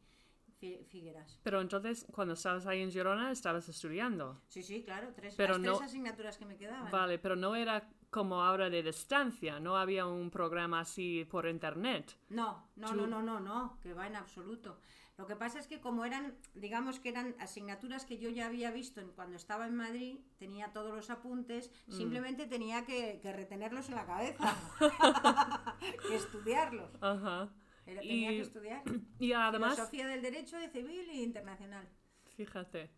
Figueras. Pero entonces, cuando estabas ahí en Girona, estabas estudiando. Sí, sí, claro, tres, Pero las no- tres asignaturas que me quedaban. Vale, pero no era como ahora de distancia, no había un programa así por internet. No, no, Tú- no, no, no, no, que va en absoluto. Lo que pasa es que como eran, digamos que eran asignaturas que yo ya había visto cuando estaba en Madrid, tenía todos los apuntes, Mm. simplemente tenía que, que retenerlos en la cabeza, estudiarlos. Ajá. Era- tenía Y- que estudiar. Y además, Filosofía del derecho, de civil e internacional. fíjate, Eh,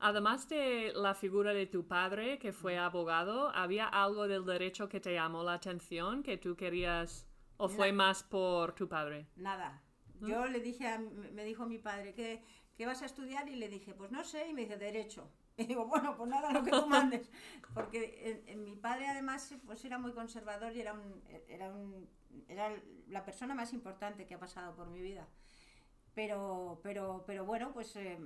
además de la figura de tu padre, que fue abogado, ¿había algo del derecho que te llamó la atención, que tú querías, o fue más por tu padre? Nada. Yo le dije, a, me dijo mi padre, ¿qué, ¿qué vas a estudiar? Y le dije, pues no sé, y me dice, Derecho. Y digo, bueno, pues nada, lo que tú mandes. Porque en- en mi padre además pues era muy conservador y era, un, era, un, era la persona más importante que ha pasado por mi vida. Pero, pero, pero bueno, pues eh,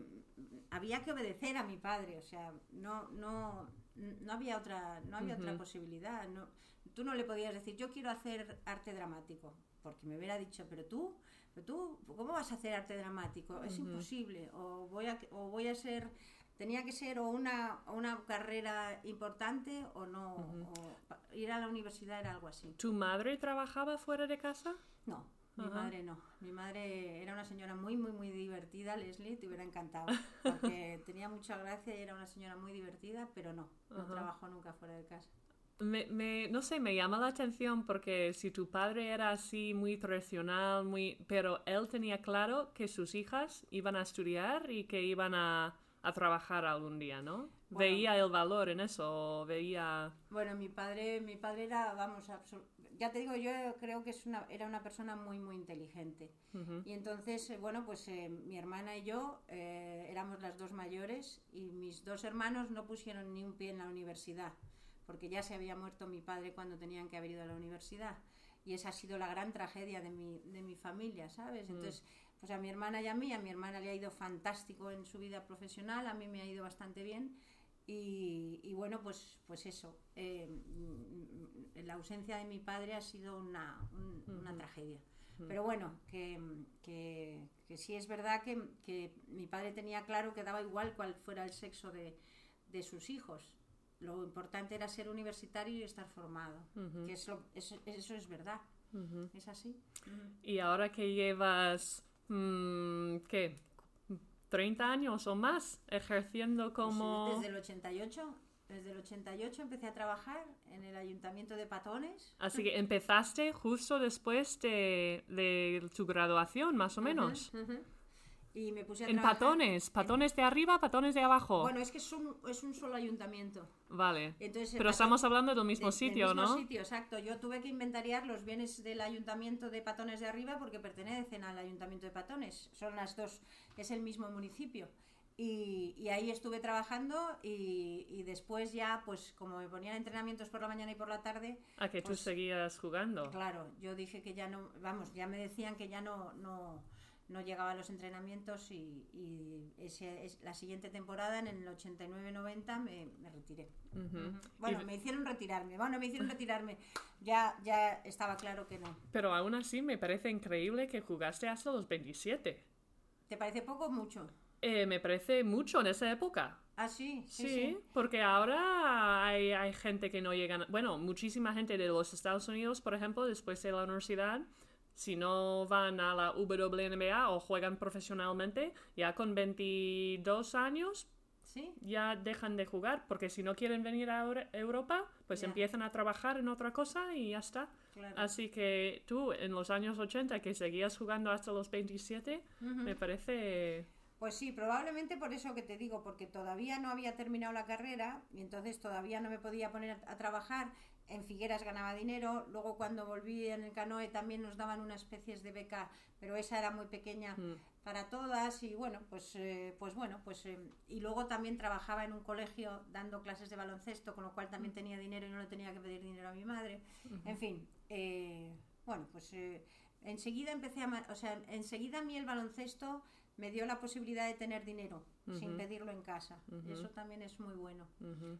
había que obedecer a mi padre, o sea, no, no, no había otra, no había otra posibilidad. No, tú no le podías decir, yo quiero hacer arte dramático, porque me hubiera dicho, pero tú, pero tú, ¿cómo vas a hacer arte dramático? Es imposible. O voy a, o voy a ser, tenía que ser o una, una carrera importante o no. o ir a la universidad era algo así. ¿Tu madre trabajaba fuera de casa? No, mi madre no. Mi madre era una señora muy, muy, muy divertida, Leslie, te hubiera encantado. Porque tenía mucha gracia y era una señora muy divertida, pero no, no trabajó nunca fuera de casa. Me, me- no sé, me llama la atención porque si tu padre era así muy tradicional, muy, pero él tenía claro que sus hijas iban a estudiar y que iban a, a trabajar algún día, ¿no? Veía el valor en eso, veía... Bueno, mi padre, mi padre era, vamos, ya te digo, yo creo que es una, era una persona muy, muy inteligente. Y entonces, eh, bueno, pues eh, mi hermana y yo eh, éramos las dos mayores y mis dos hermanos no pusieron ni un pie en la universidad, porque ya se había muerto mi padre cuando tenían que haber ido a la universidad. Y esa ha sido la gran tragedia de mi, de mi familia, ¿sabes? Entonces, pues a mi hermana y a mí, a mi hermana le ha ido fantástico en su vida profesional, a mí me ha ido bastante bien. Y, y bueno, pues, pues eso, eh, mm, la ausencia de mi padre ha sido una, un- una tragedia. Pero bueno, que, que, que sí es verdad que, que mi padre tenía claro que daba igual cuál fuera el sexo de, de sus hijos. Lo importante era ser universitario y estar formado. Ujú. que es lo- eso, eso es verdad. Es así. Y ahora que llevas, mm, ¿qué? 30 años o más ejerciendo Pues, como... desde el 88, desde el 88 empecé a trabajar en el ayuntamiento de Patones. Así que empezaste justo después de, de tu graduación, más o menos. Ujú. Y me puse a En trabajar- patones, patones de arriba, patones de abajo. Bueno, es que es un, es un solo ayuntamiento. vale. Entonces, Pero patón- estamos hablando del mismo de- sitio, del mismo ¿no? sitio, exacto. Yo tuve que inventariar los bienes del ayuntamiento de Patones de Arriba porque pertenecen al ayuntamiento de Patones. Son las dos, es el mismo municipio. Y, y ahí estuve trabajando y, y después ya, pues como me ponían entrenamientos por la mañana y por la tarde, A que tú pues- seguías jugando. claro, yo dije que ya no, vamos, ya me decían que ya no, no, no llegaba a los entrenamientos y, y ese, es, la siguiente temporada, en el 89-90, me, me retiré. Bueno, Y- me hicieron retirarme. Bueno, me hicieron retirarme. Ya, ya estaba claro que no. Pero aún así me parece increíble que jugaste hasta los 27. ¿Te parece poco o mucho? Eh, me parece mucho en esa época. Ah, sí, sí, Sí, sí. porque ahora hay, hay gente que no llega, bueno, muchísima gente de los Estados Unidos, por ejemplo, después de la universidad, si no van a la WNBA o juegan profesionalmente, ya con 22 años ¿Sí? ya dejan de jugar, porque si no quieren venir a Euro- Europa, pues empiezan a trabajar en otra cosa y ya está. Claro. Así que tú, en los años 80, que seguías jugando hasta los 27, Ujú. me parece... Pues sí, probablemente por eso que te digo, porque todavía no había terminado la carrera y entonces todavía no me podía poner a trabajar. En Figueras ganaba dinero, luego cuando volví en el canoe también nos daban unas especies de beca, pero esa era muy pequeña Mm. para todas y bueno, pues, eh, pues bueno, pues eh, y luego también trabajaba en un colegio dando clases de baloncesto, con lo cual también tenía dinero y no le tenía que pedir dinero a mi madre. En fin, eh, bueno, pues eh, enseguida empecé a, o sea, enseguida a mí el baloncesto me dio la posibilidad de tener dinero sin pedirlo en casa. Y eso también es muy bueno.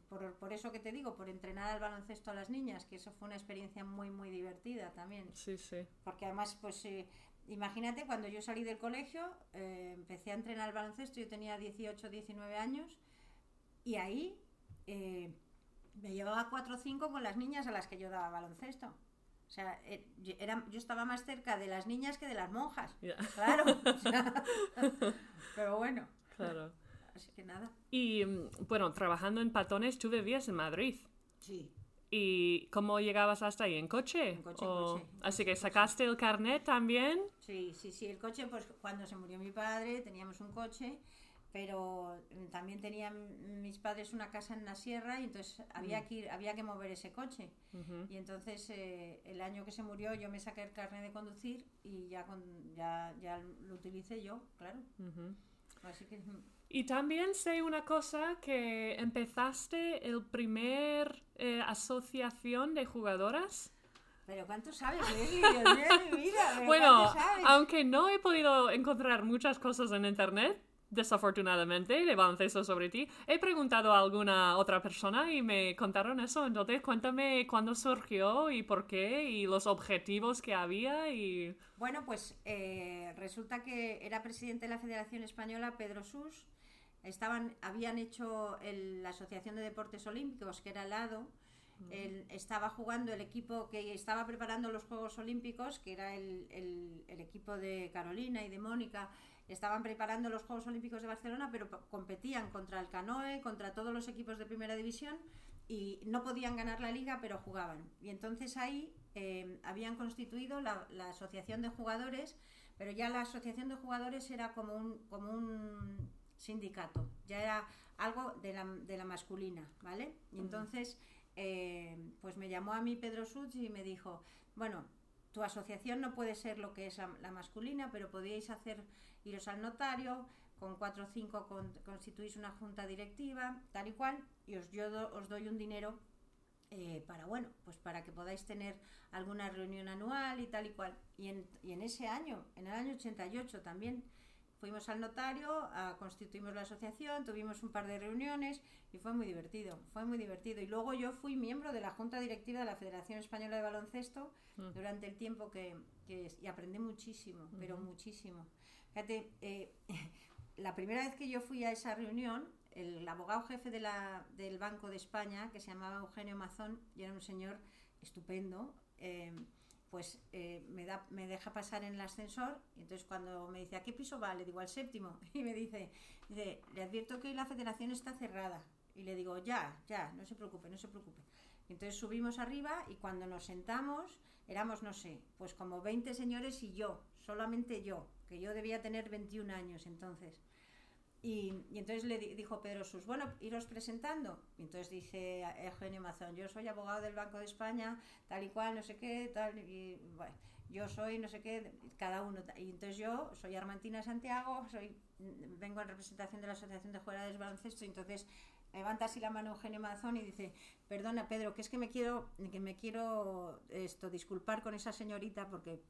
Por, por eso que te digo, por entrenar al baloncesto a las niñas, que eso fue una experiencia muy, muy divertida también. Sí, sí. Porque además, pues eh, imagínate, cuando yo salí del colegio, eh, empecé a entrenar al baloncesto, yo tenía 18, 19 años, y ahí eh, me llevaba 4 o 5 con las niñas a las que yo daba baloncesto. O sea, eh, era, yo estaba más cerca de las niñas que de las monjas. Ya, Claro. o sea, pero bueno, claro. así que nada. Y mm, bueno, trabajando en patones, tú vivías en Madrid. Sí. ¿Y cómo llegabas hasta ahí? ¿En coche? En coche, O- coche. Así que sacaste el carnet también. Sí, sí, sí, el coche, pues cuando se murió mi padre teníamos un coche, pero mm, también tenían mis padres una casa en la sierra y entonces había que ir, había que mover ese coche. Ujú. Y entonces eh, el año que se murió yo me saqué el carnet de conducir y ya, con, ya, ya lo utilicé yo, claro. Ujú. Así que mm, Y también sé una cosa, que empezaste el primer eh, asociación de jugadoras. pero ¿cuánto sabes, Leslie? Dios mío mi vida, Bueno, ¿cuánto sabes? aunque no he podido encontrar muchas cosas en internet, desafortunadamente, de baloncesto sobre ti, he preguntado a alguna otra persona y me contaron eso. Entonces, cuéntame cuándo surgió y por qué y los objetivos que había y... Bueno, pues eh, resulta que era presidente de la Federación Española Pedro Sus. Estaban, habían hecho el- la Asociación de Deportes Olímpicos, que era al lado. El- estaba jugando el equipo que estaba preparando los Juegos Olímpicos, que era el, el- el equipo de Carolina y de Mónica. Estaban preparando los Juegos Olímpicos de Barcelona, pero competían contra el Canoe, contra todos los equipos de primera división y no podían ganar la liga, pero jugaban. Y entonces ahí eh, habían constituido la, la asociación de jugadores, pero ya la asociación de jugadores era como un, como un sindicato, ya era algo de la, de la masculina, ¿vale? Y entonces, eh, pues me llamó a mí Pedro Such y me dijo, bueno, tu asociación no puede ser lo que es la, la masculina, pero podíais hacer, iros al notario, con cuatro o cinco con- constituís una junta directiva, tal y cual, y os, yo do- os doy un dinero eh, para, bueno, pues para que podáis tener alguna reunión anual y tal y cual. Y en, y en ese año, en el año 88 también, fuimos al notario, a- constituimos la asociación, tuvimos un par de reuniones y fue muy divertido, fue muy divertido. Y luego yo fui miembro de la Junta Directiva de la Federación Española de Baloncesto Mm. durante el tiempo que, que y aprendí muchísimo, pero muchísimo. Fíjate, eh, la primera vez que yo fui a esa reunión, el abogado jefe de la, del Banco de España, que se llamaba Eugenio Mazón, y era un señor estupendo, eh, pues eh, me, da, me deja pasar en el ascensor y entonces cuando me dice, ¿a qué piso va? Le digo, al séptimo. Y me dice, dice, le advierto que hoy la federación está cerrada. Y le digo, ya, ya, no se preocupe, no se preocupe. Entonces subimos arriba y cuando nos sentamos éramos, no sé, pues como 20 señores y yo, solamente yo, que yo debía tener 21 años entonces. Y, y entonces le di- dijo Pedro Sus, bueno, iros presentando. Y entonces dice Eugenio Mazón, yo soy abogado del Banco de España, tal y cual, no sé qué, tal, y bueno, yo soy no sé qué, cada uno. Y entonces yo soy Armantina Santiago, soy vengo en representación de la Asociación de Jugadores Baloncesto, entonces levanta así la mano Eugenio Mazón y dice, perdona Pedro, que es que me quiero, que me quiero esto disculpar con esa señorita porque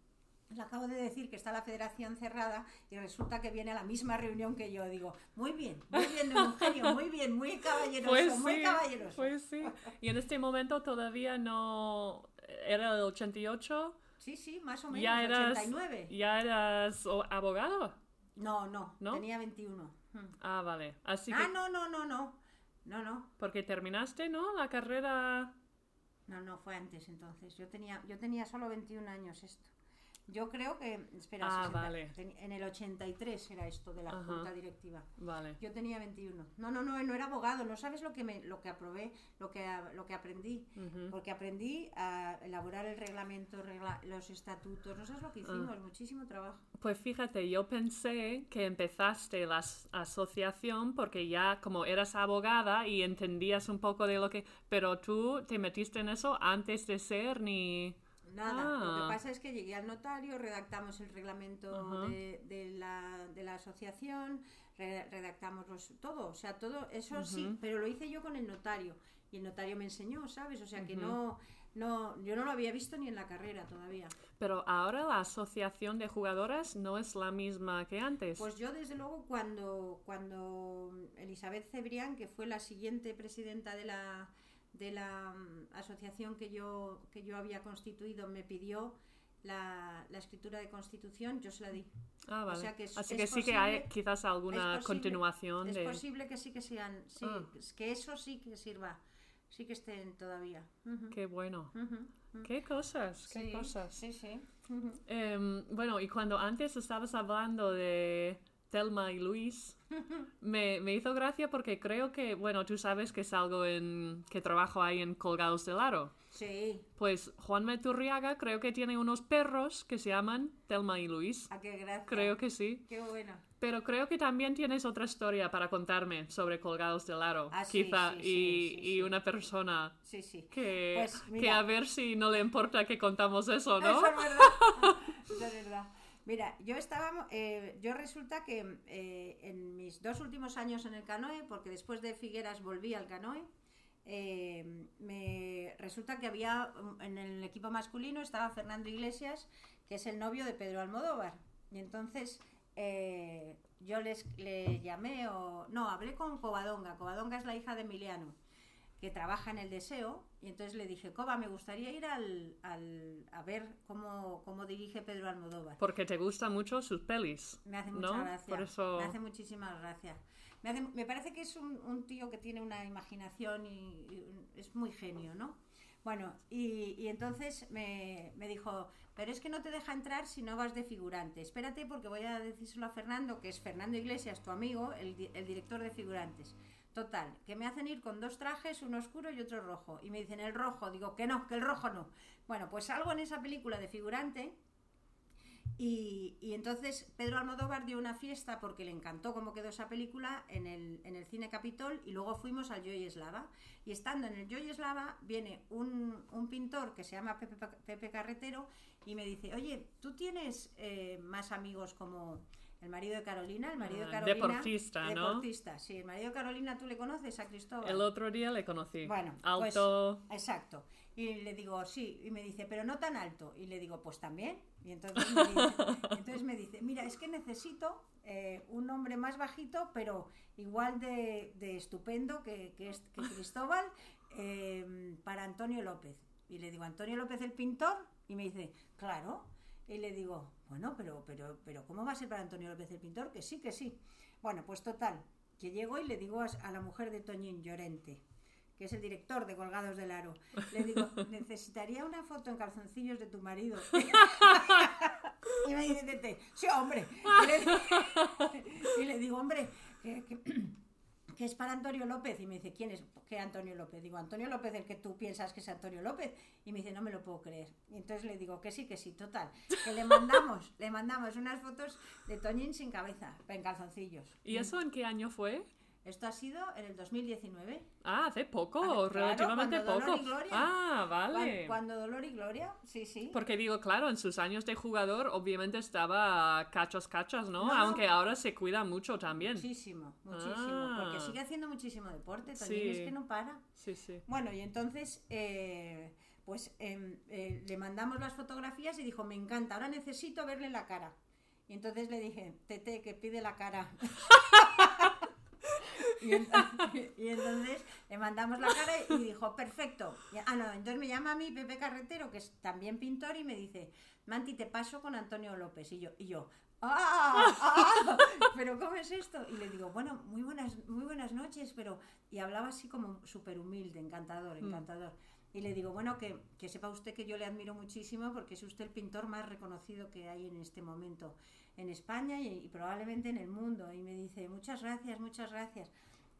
le acabo de decir que está la federación cerrada y resulta que viene a la misma reunión que yo. Digo, muy bien, muy bien, don Eugenio, muy bien, muy caballeroso, Pues muy sí, caballeroso. pues sí. Y en este momento todavía no... Era el 88. Sí, sí, más o menos, Ya eras, 89. ya eras abogado. No, no, ¿No? tenía 21. Hmm. Ah, vale. Así Ah, que... no, no, no, no. No, no, Porque terminaste, ¿no? La carrera... no, no, fue antes entonces. Yo tenía, yo tenía solo 21 años esto. Yo creo que, espera, Ah, 60, vale. en el 83 era esto de la Ajá. junta directiva. Vale. Yo tenía 21. No, no, no, no era abogado. No sabes lo que me, lo que aprobé, lo que, lo que aprendí. Porque aprendí a elaborar el reglamento, regla- los estatutos. No sabes lo que Ah. hicimos, muchísimo trabajo. Pues fíjate, yo pensé que empezaste la as- asociación porque ya como eras abogada y entendías un poco de lo que... Pero tú te metiste en eso antes de ser ni... Nada, lo Ah. que pasa es que llegué al notario, redactamos el reglamento de, de la, de la asociación, re- redactamos los, todo, o sea, todo eso sí, pero lo hice yo con el notario y el notario me enseñó, ¿sabes? O sea, que no, no, yo no lo había visto ni en la carrera todavía. Pero ahora la asociación de jugadoras no es la misma que antes. Pues yo desde luego cuando, cuando Elizabeth Cebrián, que fue la siguiente presidenta de la, de la mm, asociación que yo, que yo había constituido, me pidió la, la escritura de constitución, yo se la di. ah, vale. sea que es- Así es que sí que hay posible- quizás alguna es posible- continuación Es de... posible que sí que sean, sí, Ah. que eso sí que sirva, sí que estén todavía. Ujú, Qué bueno. ujú. Qué cosas, qué Sí, cosas. Sí, sí. Em, bueno, y cuando antes estabas hablando de Telma y Luis, me, me hizo gracia porque creo que, bueno, tú sabes que salgo en, que trabajo ahí en Colgados del Aro. Sí, Pues Juan Meturriaga creo que tiene unos perros que se llaman Telma y Luis. a qué gracia. Creo que sí. Qué bueno. Pero creo que también tienes otra historia para contarme sobre Colgados del Aro, Ah, quizá, sí, y, sí, y una persona Sí, sí. que, Pues, que a ver si no le importa que contamos eso, ¿no? Eso es verdad. Eso es verdad. Mira, yo estaba, eh, yo resulta que eh, en mis dos últimos años en el canoe, porque después de Figueras volví al canoe, eh, me resulta que había en el equipo masculino estaba Fernando Iglesias, que es el novio de Pedro Almodóvar, y entonces eh, yo les le llamé o no hablé con Covadonga. Covadonga es la hija de Emiliano que trabaja en el deseo y entonces le dije, Coba, me gustaría ir al, al- a ver cómo, cómo dirige Pedro Almodóvar. Porque te gustan mucho sus pelis. Me hace mucha ¿no? gracia. Por eso... Me hace muchísimas gracias. Me, hace- me parece que es un, un tío que tiene una imaginación y, es muy genio, ¿no? Bueno, y, y entonces me, me dijo, pero es que no te deja entrar si no vas de figurante. Espérate porque voy a decírselo a Fernando, que es Fernando Iglesias, tu amigo, el, el director de figurantes. Total, que me hacen ir con dos trajes, uno oscuro y otro rojo. Y me dicen el rojo, digo que no, que el rojo no. Bueno, pues salgo en esa película de figurante y, entonces Pedro Almodóvar dio una fiesta porque le encantó cómo quedó esa película en el, Cine Capitol y luego fuimos al Joy Eslava. Y estando en el Joy Eslava viene un, pintor que se llama Pepe Carretero y me dice, oye, ¿tú tienes eh, más amigos como el marido de Carolina? El marido de Ah, Carolina. deportista, ¿no? Deportista, sí. El marido de Carolina, ¿tú le conoces a Cristóbal? El otro día le conocí. Bueno, Alto. pues, exacto. Y le digo, sí, y me dice, pero no tan alto. Y le digo, pues también. Y entonces me dice, entonces me dice mira, es que necesito eh, un hombre más bajito, pero igual de, de estupendo que, que, es- que Cristóbal, eh, para Antonio López. Y le digo, Antonio López el pintor, y me dice, claro. Y le digo, bueno, pero, pero, pero, ¿cómo va a ser para Antonio López el pintor? Que sí, que sí. Bueno, pues total, que llego y le digo a, a la mujer de Toñín Llorente, que es el director de Colgados del Aro, le digo, necesitaría una foto en calzoncillos de tu marido. y me dice, sí, hombre. Y le, y le digo, hombre, que, que- que es para Antonio López. Y me dice, ¿quién es? ¿Qué Antonio López? Digo, Antonio López, el que tú piensas que es Antonio López. Y me dice, no me lo puedo creer. Y entonces le digo, que sí, que sí, total. Que le mandamos, le mandamos unas fotos de Toñín sin cabeza, en calzoncillos. ¿Y eso en qué año fue? Esto ha sido en el 2019. Ah, hace poco, Ah, claro, relativamente cuando Dolor poco. y Gloria. Ah, vale. Cuan- Cuando Dolor y Gloria, sí, sí. Porque digo, claro, en sus años de jugador obviamente estaba cachos cachos, ¿no? No, no. Aunque ahora se cuida mucho también. Muchísimo, muchísimo. Ah. Porque sigue haciendo muchísimo deporte. Sí. es que no para. Sí, sí. Bueno, y entonces, eh, pues em, eh, le mandamos las fotografías y dijo, me encanta, ahora necesito verle la cara. Y entonces le dije, Tete, que pide la cara. y, entonces, y entonces le mandamos la cara y dijo, perfecto. Y- ah, no, entonces me llama a mí Pepe Carretero, que es también pintor, y me dice, Manti, te paso con Antonio López. Y yo, y yo, ¡ah! ¡ah! ¿Pero cómo es esto? Y le digo, bueno, muy buenas, muy buenas noches, pero... Y hablaba así como súper humilde, encantador, encantador. Y le digo, bueno, que, que sepa usted que yo le admiro muchísimo porque es usted el pintor más reconocido que hay en este momento en España y, y probablemente en el mundo. Y me dice, muchas gracias, muchas gracias.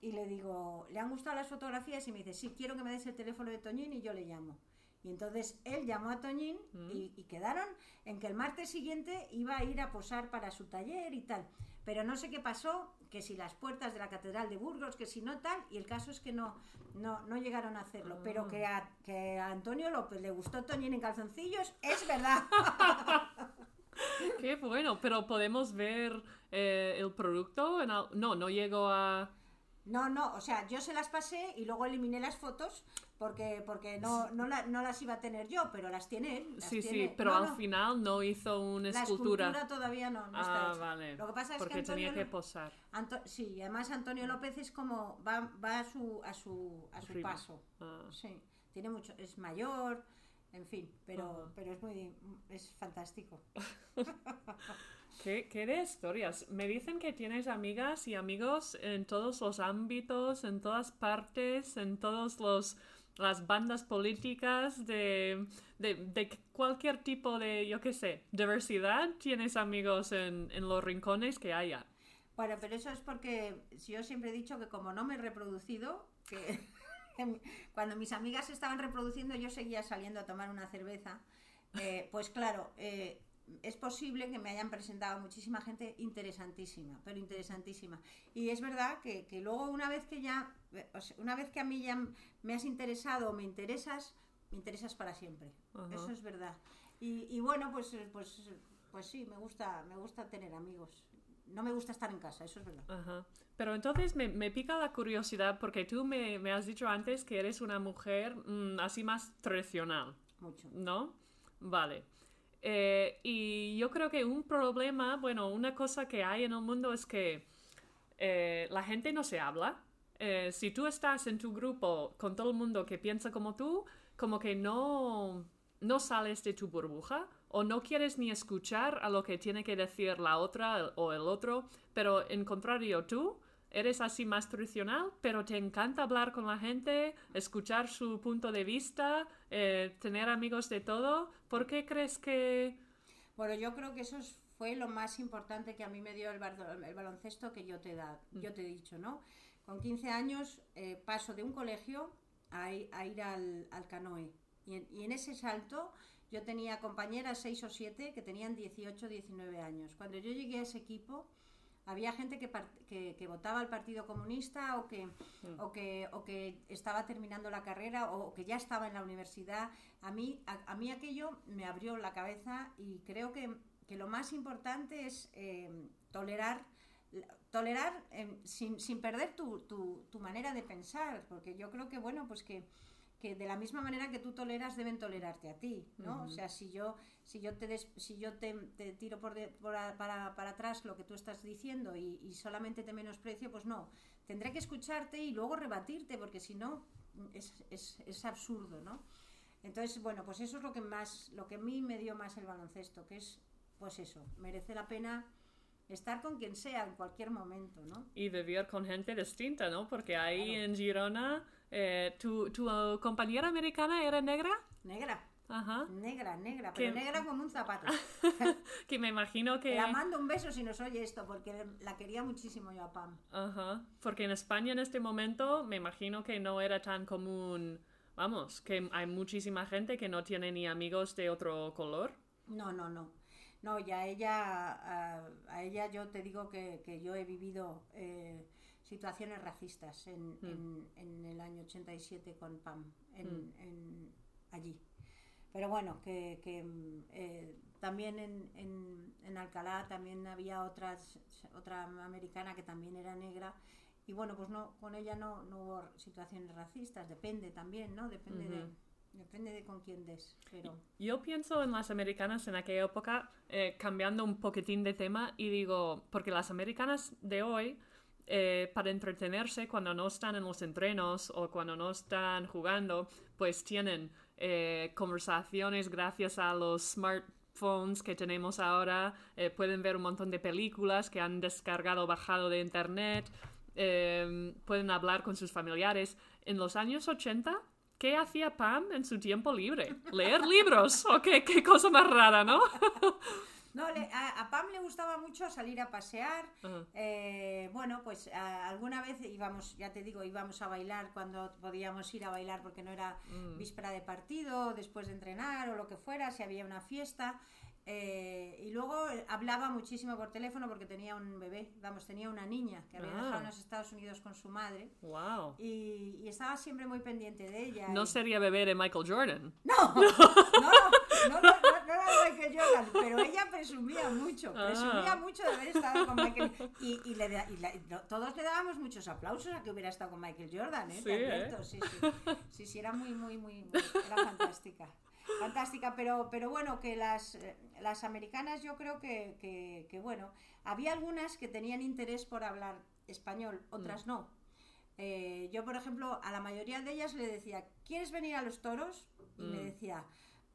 Y le digo, ¿le han gustado las fotografías? Y me dice, sí, quiero que me des el teléfono de Toñín y yo le llamo. Y entonces él llamó a Toñín y, y quedaron en que el martes siguiente iba a ir a posar para su taller y tal. Pero no sé qué pasó, que si las puertas de la Catedral de Burgos, que si no tal, y el caso es que no, no, no llegaron a hacerlo. Pero que a, que a Antonio López le gustó Toñín en calzoncillos, es verdad. Qué bueno, pero podemos ver eh, el producto. En al- No, no llego a... No, no, o sea, yo se las pasé y luego eliminé las fotos porque, porque no, no, la- no las iba a tener yo, pero las tiene él. las Sí, sí, pero no, al final no hizo una La escultura. escultura todavía no, no está Ah, hecha. vale. Lo que pasa es Porque que Antonio tenía que posar. Anto- sí, y además Antonio López es como va, va a su a su a su paso. Ah. Sí, tiene mucho, es mayor, en fin, pero pero es muy es fantástico. ¿Qué, qué de historias? Me dicen que tienes amigas y amigos en todos los ámbitos, en todas partes, en todas los las bandas políticas de, de, de cualquier tipo de, yo qué sé, diversidad. Tienes amigos en, en los rincones que haya. Bueno, pero eso es porque yo siempre he dicho que como no me he reproducido, que cuando mis amigas estaban reproduciendo yo seguía saliendo a tomar una cerveza, eh, pues claro, eh, es posible que me hayan presentado muchísima gente interesantísima, pero interesantísima. Y es verdad que, que luego una vez que ya, o sea, una vez que a mí ya me has interesado o me interesas, me interesas para siempre. Eso es verdad. Y, y bueno, pues, pues, pues sí, me gusta, me gusta tener amigos. No me gusta estar en casa, eso es verdad. Pero entonces me, me pica la curiosidad porque tú me, me has dicho antes que eres una mujer mm, así más tradicional. Mucho. ¿no? Vale. Eh, y yo creo que un problema, bueno, una cosa que hay en el mundo es que eh, la gente no se habla. Eh, si tú estás en tu grupo con todo el mundo que piensa como tú, como que no, no sales de tu burbuja o no quieres ni escuchar a lo que tiene que decir la otra o el otro, pero en contrario tú eres así más tradicional, pero te encanta hablar con la gente, escuchar su punto de vista, eh, tener amigos de todo. ¿Por qué crees que... Bueno, yo creo que eso es- fue lo más importante que a mí me dio el, el baloncesto que yo te, da, yo te he dicho, ¿no? Con 15 años eh, paso de un colegio a, a ir al, al canoe. Y en, y en ese salto yo tenía compañeras 6 o 7 que tenían 18, 19 años. Cuando yo llegué a ese equipo, había gente que, que, que votaba al Partido Comunista o que, o, que, o que estaba terminando la carrera o que ya estaba en la universidad. A mí, a, a mí aquello me abrió la cabeza y creo que, que lo más importante es eh, tolerar tolerar eh, sin, sin perder tu, tu, tu manera de pensar, porque yo creo que, bueno, pues que, que de la misma manera que tú toleras, deben tolerarte a ti, ¿no? O sea, si yo, si yo te, des- si yo te, te tiro por, de- por a- para, para atrás lo que tú estás diciendo y, y solamente te menosprecio, pues no. Tendré que escucharte y luego rebatirte, porque si no, es, es, es absurdo, ¿no? Entonces, bueno, pues eso es lo que más, lo que a mí me dio más el baloncesto, que es, pues eso, merece la pena estar con quien sea en cualquier momento, ¿no? Y vivir con gente distinta, ¿no? Porque ahí en Girona, eh, ¿tu, ¿tu compañera americana era negra? Negra. Ajá. Negra, negra, pero Que- negra como un zapato. que me imagino que... La mando un beso si nos oye esto, porque la quería muchísimo yo a Pam. Ajá. Porque en España en este momento me imagino que no era tan común. Vamos, que hay muchísima gente que no tiene ni amigos de otro color. No, no, no. No, ya ella, a, a ella yo te digo que, que yo he vivido eh, situaciones racistas en, en- en el año 87 con Pam, en, en- allí. Pero bueno, que, que, mm, eh, también en, en, en Alcalá también había otras, otra americana que también era negra. Y bueno, pues no, con ella no, no hubo situaciones racistas, depende también, ¿no? Depende de, depende de con quién des. Pero Yo pienso en las americanas en aquella época, eh, cambiando un poquitín de tema, y digo, porque las americanas de hoy, eh, para entretenerse cuando no están en los entrenos o cuando no están jugando, pues tienen eh, conversaciones gracias a los smartphones que tenemos ahora, eh, pueden ver un montón de películas que han descargado o bajado de internet, eh, pueden hablar con sus familiares. En los años 80, ¿qué hacía Pam en su tiempo libre? ¿Leer libros? ¿O qué, qué cosa más rara, no? No, le- a, a Pam le gustaba mucho salir a pasear. Eh, bueno, pues a- alguna vez íbamos, ya te digo, íbamos a bailar cuando podíamos ir a bailar porque no era Mm. víspera de partido, después de entrenar o lo que fuera, si había una fiesta. eh, y luego eh, hablaba muchísimo por teléfono porque tenía un bebé, vamos, tenía una niña que había Ah. dejado en los Estados Unidos con su madre Wow. y, y estaba siempre muy pendiente de ella. No y- sería bebé de Michael Jordan. no, no, presumía mucho, Ah. presumía mucho de haber estado con Michael y, y, le la- todos le dábamos muchos aplausos a que hubiera estado con Michael Jordan, ¿eh? Sí, ¿eh? sí, sí, sí, sí, era muy, muy, muy, muy- era fantástica. Fantástica, pero, pero bueno, que las, eh, las americanas yo creo que, que, que, bueno, había algunas que tenían interés por hablar español, otras no. Eh, yo, por ejemplo, a la mayoría de ellas le decía, ¿quieres venir a los toros? Y me Mm. decía,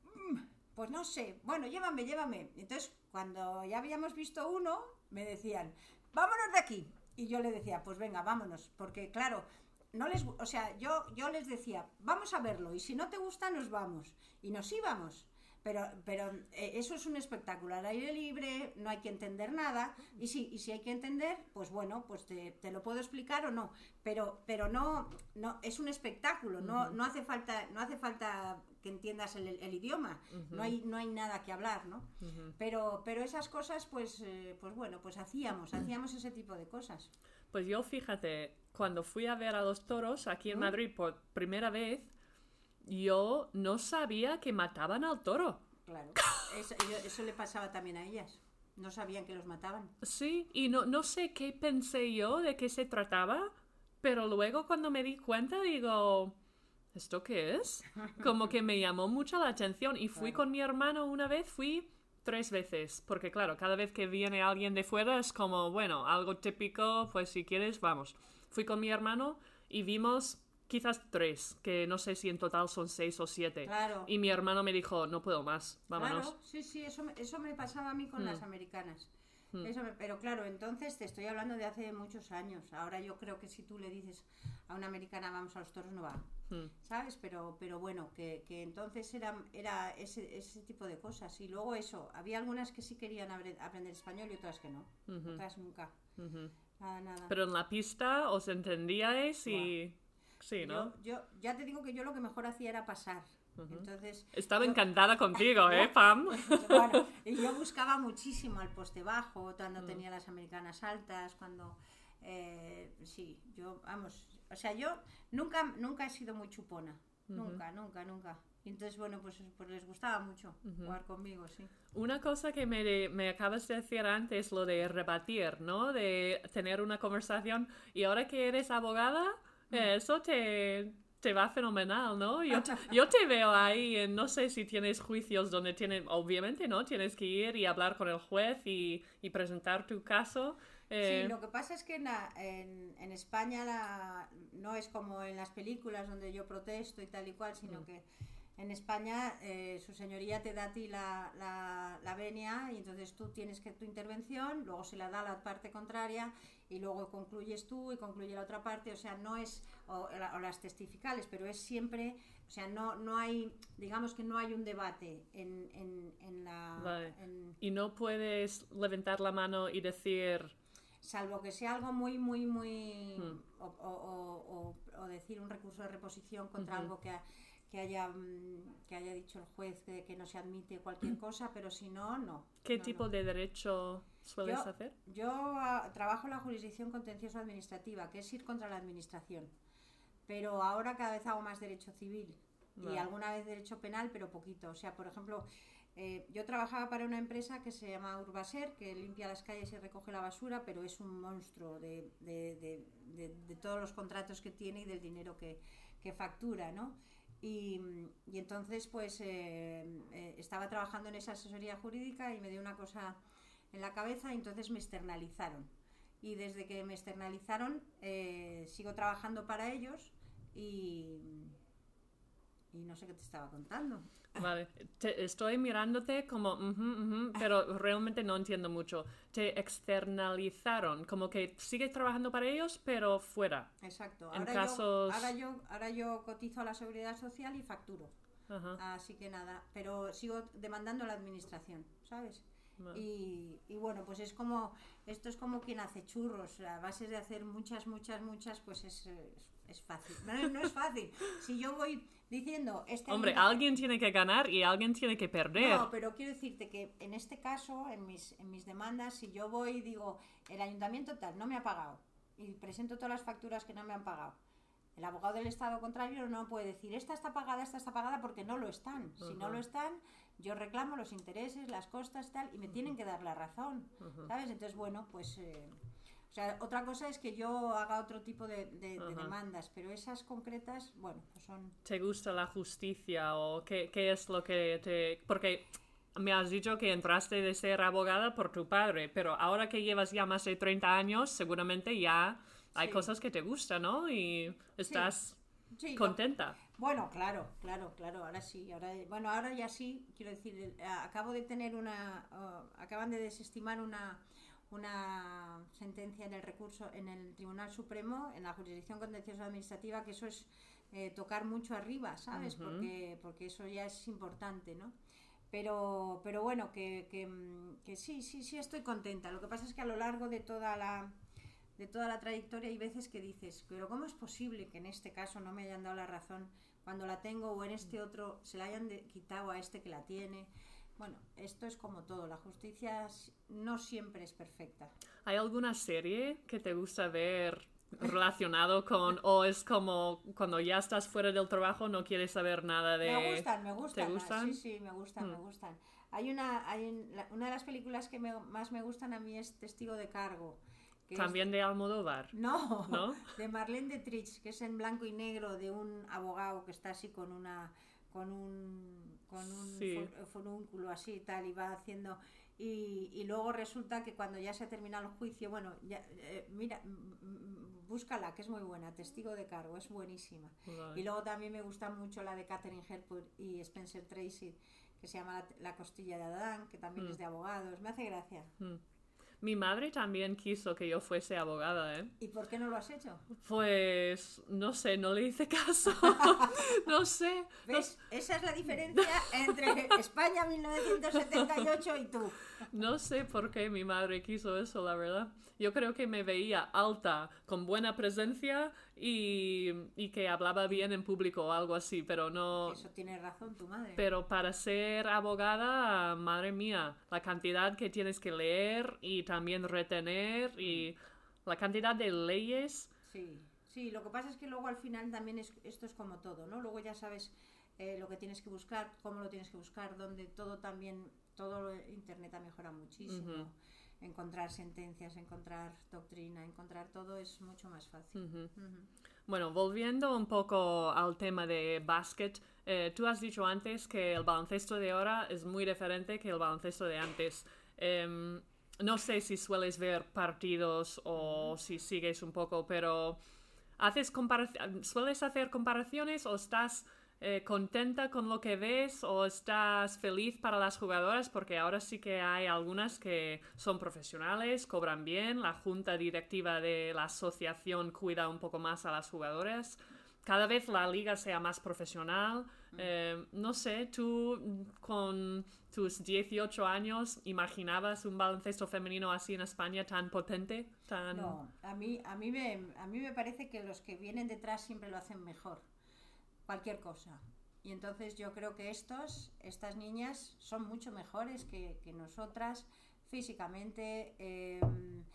"Mm, pues no sé, bueno, llévame, llévame. Entonces, cuando ya habíamos visto uno, me decían, vámonos de aquí. Y yo le decía, pues venga, vámonos, porque claro, no les, o sea, yo, yo les decía, vamos a verlo, y si no te gusta, nos vamos. Y nos íbamos. Pero, pero eh, eso es un espectáculo al aire libre, no hay que entender nada, y si, y si hay que entender, pues bueno, pues te, te lo puedo explicar o no, pero, pero no, no, es un espectáculo, no, no hace falta, no hace falta que entiendas el, el idioma, no hay, no hay nada que hablar, ¿no? Pero, pero esas cosas, pues, eh, pues bueno, pues hacíamos, hacíamos ese tipo de cosas. Pues yo fíjate, cuando fui a ver a los toros aquí en Madrid por primera vez, yo no sabía que mataban al toro. Claro, eso, yo- eso le pasaba también a ellas. No sabían que los mataban. Sí, y no, no sé qué pensé yo de qué se trataba, pero luego cuando me di cuenta digo, ¿esto qué es? Como que me llamó mucho la atención y fui con mi hermano una vez, fui tres veces, porque claro, cada vez que viene alguien de fuera es como, bueno, algo típico, pues si quieres, vamos. Fui con mi hermano y vimos quizás tres, que no sé si en total son seis o siete. Claro. Y mi hermano me dijo, no puedo más, vámonos. Claro, sí, sí, eso, me- eso me pasaba a mí con las americanas. Eso me- pero claro, entonces te estoy hablando de hace muchos años. Ahora yo creo que si tú le dices a una americana vamos a los toros no va. Hmm. ¿Sabes? Pero, pero bueno, que, que entonces era, era ese, ese tipo de cosas. Y luego eso, había algunas que sí querían aprender español y otras que no. Otras nunca. Nada, nada. Pero en la pista os entendíais y... Sí, ¿no? yo, yo ya te digo que yo lo que mejor hacía era pasar. Entonces, Estaba yo- encantada contigo, ¿eh, Pam? Bueno, y yo buscaba muchísimo al poste bajo, cuando tenía las americanas altas, cuando... eh, sí, yo, vamos, o sea, yo nunca, nunca he sido muy chupona, nunca, nunca, nunca. Y entonces, bueno, pues, pues les gustaba mucho jugar conmigo, sí. Una cosa que me, me acabas de decir antes, lo de rebatir, ¿no? De tener una conversación. Y ahora que eres abogada, eh, eso te, te va fenomenal, ¿no? Yo, yo te veo ahí, en, no sé si tienes juicios donde tienes, obviamente, ¿no? Tienes que ir y hablar con el juez y, y presentar tu caso. Eh, Sí, lo que pasa es que en, la- en- en España la- no es como en las películas donde yo protesto y tal y cual, sino que en España eh, su señoría te da a ti la, la, la venia y entonces tú tienes que tu intervención, luego se la da a la parte contraria y luego concluyes tú y concluye la otra parte, o sea, no es, o, o las testificales, pero es siempre, o sea, no, no hay, digamos que no hay un debate en, en, en la... Vale. en- Y no puedes levantar la mano y decir, salvo que sea algo muy, muy, muy... Hmm. O, o- o- o- o decir un recurso de reposición contra algo que, ha- que, haya, mm, que haya dicho el juez que, que no se admite cualquier cosa, pero si no, no. ¿qué No, tipo no. de derecho sueles Yo- hacer? Yo ah, trabajo en la jurisdicción contencioso administrativa, que es ir contra la administración. Pero ahora cada vez hago más derecho civil y Vale. alguna vez derecho penal, pero poquito. O sea, por ejemplo, eh, yo trabajaba para una empresa que se llama Urbaser, que limpia las calles y recoge la basura, pero es un monstruo de, de- de- todos los contratos que tiene y del dinero que, que factura, ¿no? Y, y entonces, pues, eh, eh, estaba trabajando en esa asesoría jurídica y me dio una cosa en la cabeza y entonces me externalizaron. Y desde que me externalizaron, sigo trabajando para ellos y, y no sé qué te estaba contando. Vale, te- estoy mirándote como, ujú, ujú, pero realmente no entiendo mucho. Te externalizaron, como que sigues trabajando para ellos, pero fuera. Exacto. En Ahora, casos- yo, ahora, yo, ahora yo cotizo a la seguridad social y facturo. Ajá. Así que nada, pero sigo demandando a la administración, ¿sabes? Y, y bueno, pues es como, esto es como quien hace churros, a base de hacer muchas, muchas, muchas, pues es, es, es fácil. No, no es fácil. Si yo voy diciendo, este Hombre, alguien tiene que ganar y alguien tiene que perder. No, pero quiero decirte que en este caso, en mis, en mis demandas, si yo voy y digo, el ayuntamiento tal no me ha pagado y presento todas las facturas que no me han pagado, el abogado del Estado contrario no puede decir, esta está pagada, esta está pagada porque no lo están. Si no lo están, yo reclamo los intereses, las costas, tal, y me tienen que dar la razón. ¿sabes? Entonces, bueno, pues... eh, o sea, otra cosa es que yo haga otro tipo de, de- de demandas, pero esas concretas, bueno, pues son... ¿Te gusta la justicia o qué, qué es lo que te... Porque me has dicho que entraste de ser abogada por tu padre, pero ahora que llevas ya más de 30 años, seguramente ya hay Sí. cosas que te gustan, ¿no? Y estás Sí, lo- contenta. Bueno, claro, claro, claro, ahora sí, ahora, bueno, ahora ya sí, quiero decir, a- acabo de tener una, oh, acaban de desestimar una, una sentencia en el recurso, en el Tribunal Supremo, en la jurisdicción contenciosa administrativa, que eso es eh, tocar mucho arriba, ¿sabes? Ujú. porque, porque eso ya es importante, ¿no? Pero, pero bueno, que, que, que sí, sí, sí estoy contenta. Lo que pasa es que a lo largo de toda la, de toda la trayectoria hay veces que dices, pero ¿cómo es posible que en este caso no me hayan dado la razón cuando la tengo o en este otro se la hayan quitado a este que la tiene? Bueno, esto es como todo, la justicia no siempre es perfecta. ¿Hay alguna serie que te gusta ver relacionado con... o es como cuando ya estás fuera del trabajo no quieres saber nada de... Me gustan, me gustan. ¿Te gustan? Sí, sí, me gustan, me Mm. gustan. Hay una, hay una de las películas que me- más me gustan a mí es Testigo de Cargo. que es- También de Almodóvar. No, ¿No? de Marlene Dietrich, que es en blanco y negro de un abogado que está así con una con un con un Sí. forúnculo así y tal y va haciendo y, y luego resulta que cuando ya se ha terminado el juicio, bueno, ya, eh, mira, búscala, que es muy buena, testigo de cargo, es buenísima. Y luego también me gusta mucho la de Catherine Hepburn y Spencer Tracy, que se llama La, La costilla de Adán, que también Mm. es de abogados. Me hace gracia. Mm. Mi madre también quiso que yo fuese abogada, ¿eh? ¿Y por qué no lo has hecho? Pues no sé, no le hice caso. no sé. no ¿Ves? Esa es la diferencia entre España 1978 y tú. No sé por qué mi madre quiso eso, la verdad. Yo creo que me veía alta, con buena presencia y, y que hablaba bien en público o algo así, pero no... Eso tiene razón tu madre. Pero para ser abogada, madre mía, la cantidad que tienes que leer y también retener y la cantidad de leyes. Sí, sí, lo que pasa es que luego al final también es, esto es como todo, ¿no? Luego ya sabes eh, lo que tienes que buscar, cómo lo tienes que buscar, donde todo también, todo Internet ha mejorado muchísimo. Ujú. Encontrar sentencias, encontrar doctrina, encontrar todo es mucho más fácil. Ujú. Ujú. Bueno, volviendo un poco al tema de básquet, eh, tú has dicho antes que el baloncesto de ahora es muy diferente que el baloncesto de antes. Em, no sé si sueles ver partidos o si sigues un poco, pero ¿haces ¿sueles hacer comparaciones o estás eh, contenta con lo que ves o estás feliz para las jugadoras? Porque ahora sí que hay algunas que son profesionales, cobran bien, la junta directiva de la asociación cuida un poco más a las jugadoras. Cada vez la liga sea más profesional. Eh, no sé, tú con tus 18 años imaginabas un baloncesto femenino así en España tan potente, tan... No, a mí, a, mí me, a mí me parece que los que vienen detrás siempre lo hacen mejor cualquier cosa. Y entonces yo creo que estos, estas niñas son mucho mejores que, nosotras físicamente, em,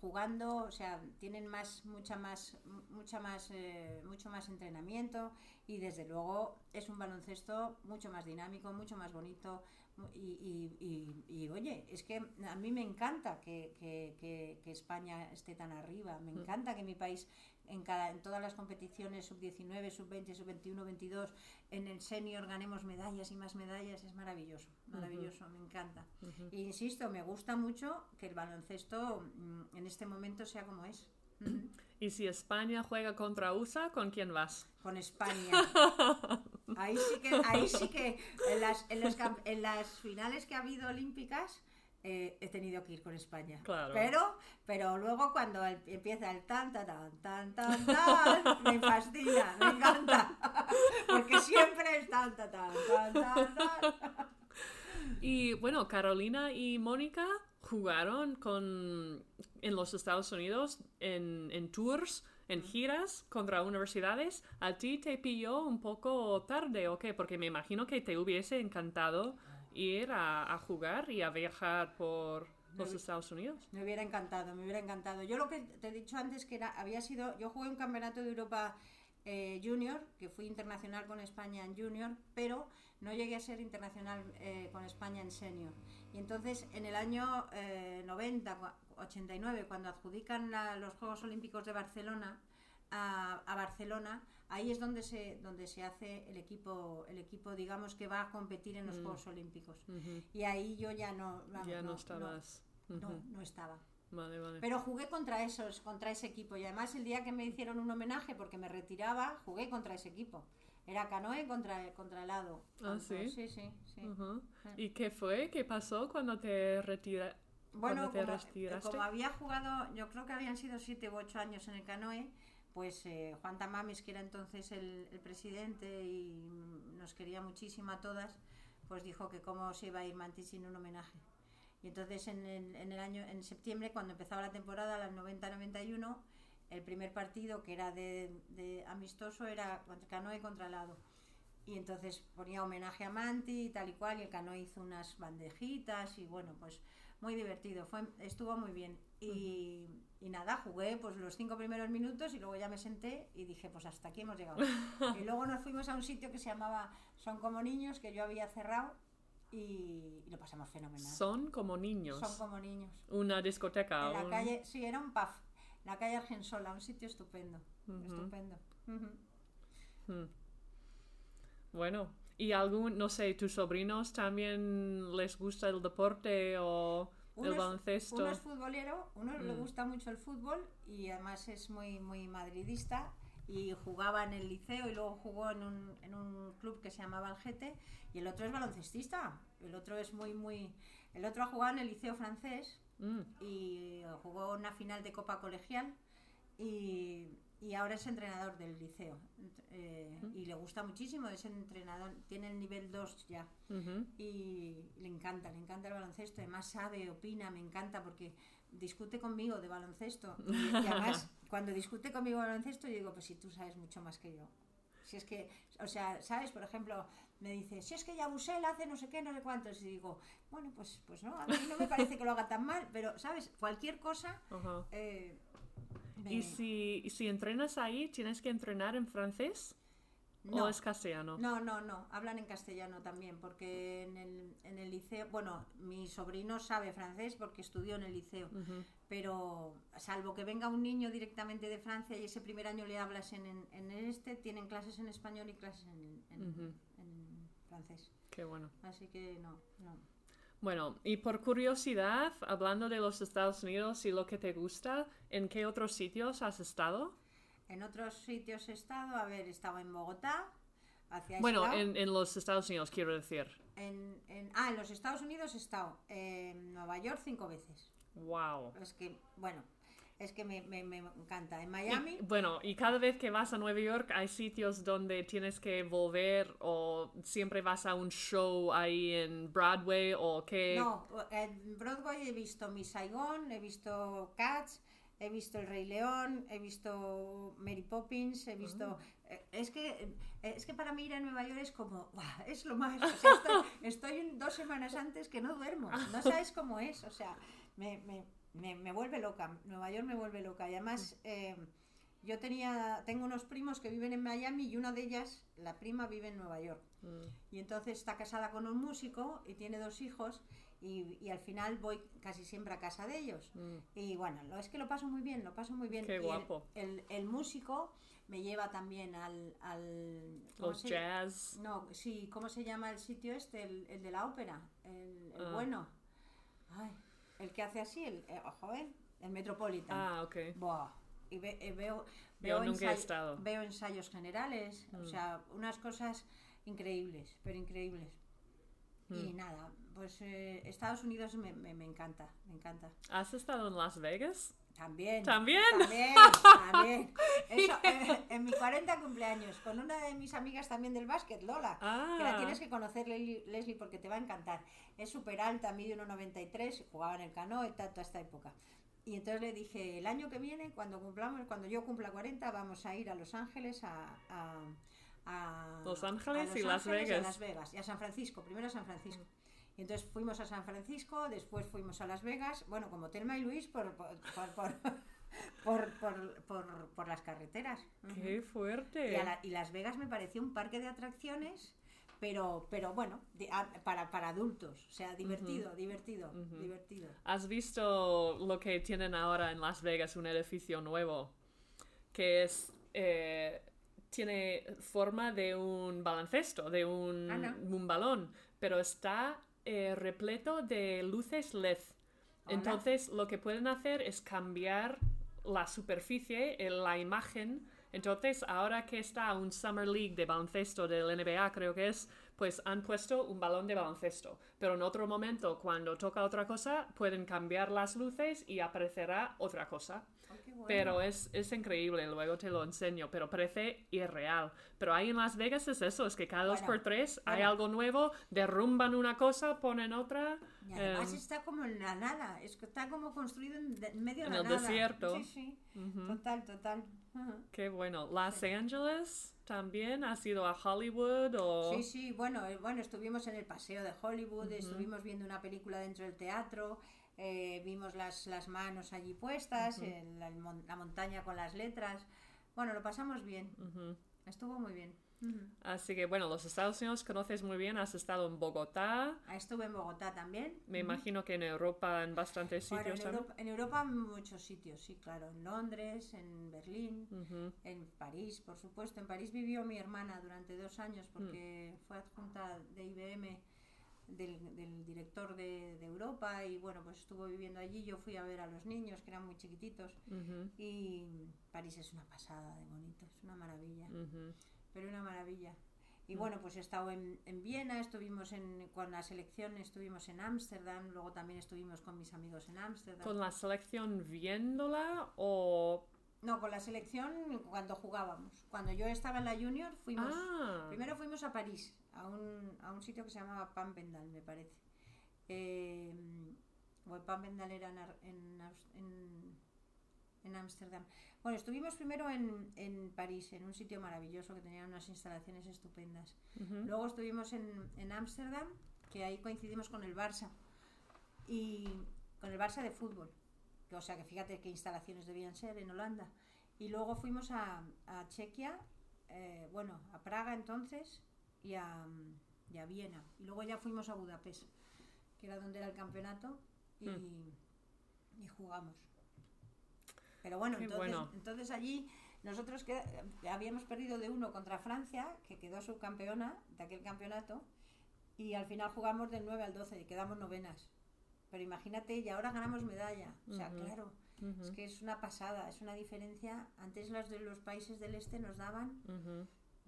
jugando, o sea, tienen más, mucha más, mucha más, eh, mucho más entrenamiento y desde luego es un baloncesto mucho más dinámico, mucho más bonito, y, oye, es que a mí me encanta que, España esté tan arriba, me mm. encanta que mi país en, cada, en todas las competiciones sub-19, sub-20, sub-21, 22, en el senior ganemos medallas y más medallas, es maravilloso, maravilloso, me encanta. E insisto, me gusta mucho que el baloncesto mm, en este momento sea como es. ¿Y si España juega contra USA, con quién vas? Con España. Ahí sí que, ahí sí que en, las, en, los, en las finales que ha habido olímpicas eh, he tenido que ir con España. Claro. Pero, pero luego cuando empieza el tan, tan, tan, tan, tan, me fascina, me encanta. Porque siempre es tan, tan, tan, tan, tan. Y bueno, Carolina y Mónica jugaron con, en los Estados Unidos en, en tours en giras contra universidades, ¿a ti te pilló un poco tarde o qué? Porque me imagino que te hubiese encantado ir a, jugar y a viajar por los Estados Unidos. Me hubiera encantado, me hubiera encantado. Yo lo que te he dicho antes que era, había sido, yo jugué un campeonato de Europa eh, Junior, que fui internacional con España en Junior, pero no llegué a ser internacional eh, con España en Senior. Y entonces en el año 90, eh, 89, cuando adjudican los Juegos Olímpicos de Barcelona a, Barcelona, ahí es donde se, donde se hace el equipo, el equipo, digamos, que va a competir en los mm. Juegos Olímpicos. Y ahí yo ya no... ya no, estabas. No, no, estaba. Vale, vale. Pero jugué contra esos, contra ese equipo. Y además el día que me hicieron un homenaje porque me retiraba, jugué contra ese equipo. Era canoe contra, contra el lado. Ah, sí. Sí, sí, sí. ¿Y qué fue? ¿Qué pasó cuando te retiraste? Bueno, como, había jugado, yo creo que habían sido siete u ocho años en el canoe, pues eh, Juan Tamames, que era entonces el, presidente y nos quería muchísimo a todas, pues dijo que cómo se iba a ir Mantis sin un homenaje. Y entonces en el, año, en septiembre, cuando empezaba la temporada, la 90-91, el primer partido que era de, amistoso era Canoe contra Lado y entonces ponía homenaje a Manti y tal y cual y el Canoe hizo unas bandejitas y bueno pues muy divertido, fue, estuvo muy bien. Y, y, nada, jugué pues los cinco primeros minutos y luego ya me senté y dije, pues hasta aquí hemos llegado. y luego nos fuimos a un sitio que se llamaba Son como niños, que yo había cerrado y, lo pasamos fenomenal. Son como niños. Son como niños. Una discoteca. En la calle, sí, era un pub. La calle Argensola, un sitio estupendo. Estupendo. Hmm. Bueno, ¿Y algún, no sé, tus sobrinos también les gusta el deporte o baloncesto? Uno es futbolero, uno le mm. gusta mucho el fútbol y además es muy, muy madridista y jugaba en el liceo y luego jugó en un, en un club que se llamaba Algete y el otro es baloncestista. El otro es muy, muy... El otro ha jugado en el liceo francés mm. y jugó una final de Copa Colegial y y ahora es entrenador del liceo eh, y le gusta muchísimo, es entrenador, tiene el nivel 2 ya y le encanta, le encanta el baloncesto, además sabe, opina, me encanta porque discute conmigo de baloncesto y, además cuando discute conmigo de baloncesto yo digo, pues si tú sabes mucho más que yo. Si es que, o sea, ¿sabes? Por ejemplo, me dice, si es que Yabusel hace no sé qué, no sé cuántos, y digo, bueno, pues, pues no, a mí no me parece que lo haga tan mal, pero, ¿sabes? Cualquier cosa, ¿Y si, si entrenas ahí, tienes que entrenar en francés? No, ¿O es castellano? No, no, no, hablan en castellano también, porque en el, en el liceo, bueno, mi sobrino sabe francés porque estudió en el liceo, pero salvo que venga un niño directamente de Francia y ese primer año le hablas en, en, este, tienen clases en español y clases en, en francés. Qué bueno. Así que no, no. Bueno, y por curiosidad, hablando de los Estados Unidos y lo que te gusta, ¿en qué otros sitios has estado? En otros sitios he estado, a ver, he estado en Bogotá, hacia Bueno, en, en los Estados Unidos, quiero decir. En- en- ah, en los Estados Unidos he estado en Nueva York cinco veces. Wow. Es que, bueno, es que me, me- me encanta. En Y- Miami, bueno, y cada vez que vas a Nueva York hay sitios donde tienes que volver o siempre vas a un show ahí en Broadway o que... no, en Broadway he visto Miss Saigon, he visto Cats, he visto El Rey León, he visto Mary Poppins, he visto... eh, Es que, eh, es que para mí ir a Nueva York es como, ¡guau! es lo más. o sea, estoy, dos semanas antes que no duermo. No sabes cómo es. O sea, me, me, me, me vuelve loca. Nueva York me vuelve loca. Y además, eh, yo tenía, tengo unos primos que viven en Miami y una de ellas, la prima, vive en Nueva York. Mm, Y entonces está casada con un músico y tiene dos hijos y, y al final voy casi siempre a casa de ellos. mm. Y bueno, lo, es que lo paso muy bien, lo paso muy bien. Qué Y guapo. El, el músico me lleva también al... al ¿cómo Los se- jazz. No, sí, ¿cómo se llama el sitio este? El, el de la ópera, el, el Ah. bueno. Ay, el que hace así, el, eh, joven, el Metropolitan. Ah, ok. Buah, Y ve- eh, veo, veo, nunca he ensay- estado. veo ensayos generales, o Mm. sea, unas cosas increíbles, pero increíbles. Y Mm. nada, pues eh, Estados Unidos me, me- me encanta, me encanta. ¿Has estado en Las Vegas? También. ¿También? También, también. Eso, eh, en mi 40 cumpleaños, con una de mis amigas también del básquet, Lola. Que la Ah, tienes que conocer, Leslie, porque te va a encantar. Es súper alta, mide 1,93, jugaba en el canoe, ta- toda esta época. Y entonces le dije, el año que viene, cuando cumplamos, cuando yo cumpla 40, vamos a ir a Los Ángeles, a... a- a- Los a Ángeles Los y Las y a Vegas. Las Vegas, y a San Francisco, primero a San Francisco. Y entonces fuimos a San Francisco, después fuimos a Las Vegas, bueno, como Telma y Luis, por, por, por, por, por, las carreteras. qué fuerte. Y, a la- y Las Vegas me pareció un parque de atracciones, pero, pero bueno, de- a- para, para adultos. O sea, divertido, divertido, divertido. ¿Has visto lo que tienen ahora en Las Vegas, un edificio nuevo? Que es... eh, tiene forma de un baloncesto, de un, Ah, un balón, pero está eh, repleto de luces LED. Hola. Entonces lo que pueden hacer es cambiar la superficie, el- la imagen. Entonces ahora que está un Summer League de baloncesto del NBA creo que es, pues han puesto un balón de baloncesto. Pero en otro momento cuando toca otra cosa pueden cambiar las luces y aparecerá otra cosa. Bueno. Pero es, es increíble, luego te lo enseño, pero parece irreal. Pero ahí en Las Vegas es eso, es que cada dos Bueno, por tres hay bueno. algo nuevo, derrumban una cosa, ponen otra. Y además em, está como en la nada, es que está como construido en, de- en medio de En la el nada. desierto. Sí, sí, ujú. total, total. Ujú. Qué bueno. Los Ángeles también has ido a Hollywood o Sí, sí, bueno, eh, bueno, estuvimos en el paseo de Hollywood, estuvimos viendo una película dentro del teatro, eh, vimos las, las manos allí puestas, en la, la montaña con las letras. Bueno, lo pasamos bien, Ujú. estuvo muy bien. Así que bueno, los Estados Unidos conoces muy bien, has estado en Bogotá, Estuve en Bogotá también. me imagino que en Europa en bastantes Bueno, sitios en. Europa, en Europa muchos sitios, sí, claro. En Londres, en Berlín, Ujú. en París, por supuesto. En París vivió mi hermana durante dos años Mm. porque fue adjunta de IBM del, del director de, de Europa y bueno, pues estuvo viviendo allí. Yo fui a ver a los niños que eran muy chiquititos Ujú. y París es una pasada de bonito, es una maravilla, Ujú. pero una maravilla. Y Mm. bueno, pues he estado en, en Viena, estuvimos en, con la selección, estuvimos en Ámsterdam, luego también estuvimos con mis amigos en Ámsterdam. ¿Con la selección viéndola o...? No, con la selección cuando jugábamos. Cuando yo estaba en la junior fuimos... Ah, Primero fuimos a París, a un, a un sitio que se llamaba Pampendal, me parece. Eh, o Pampendal era en, en, en, Ámsterdam. Bueno, estuvimos primero en, en París, en un sitio maravilloso que tenía unas instalaciones estupendas. Luego estuvimos en en Ámsterdam, que ahí coincidimos con el Barça. Y con el Barça de fútbol. O sea que fíjate qué instalaciones debían ser en Holanda. Y luego fuimos a, a Chequia, eh, bueno, a Praga entonces y a, y a Viena. Y luego ya fuimos a Budapest, que era donde era el campeonato, y, y jugamos. Pero bueno, entonces, bueno. entonces allí nosotros que habíamos perdido de uno contra Francia, que quedó subcampeona de aquel campeonato, y al final jugamos del 9 al 12 y quedamos novenas. Pero imagínate, y ahora ganamos medalla. O sea, claro, es que es una pasada, es una diferencia. Antes los de los países del este nos daban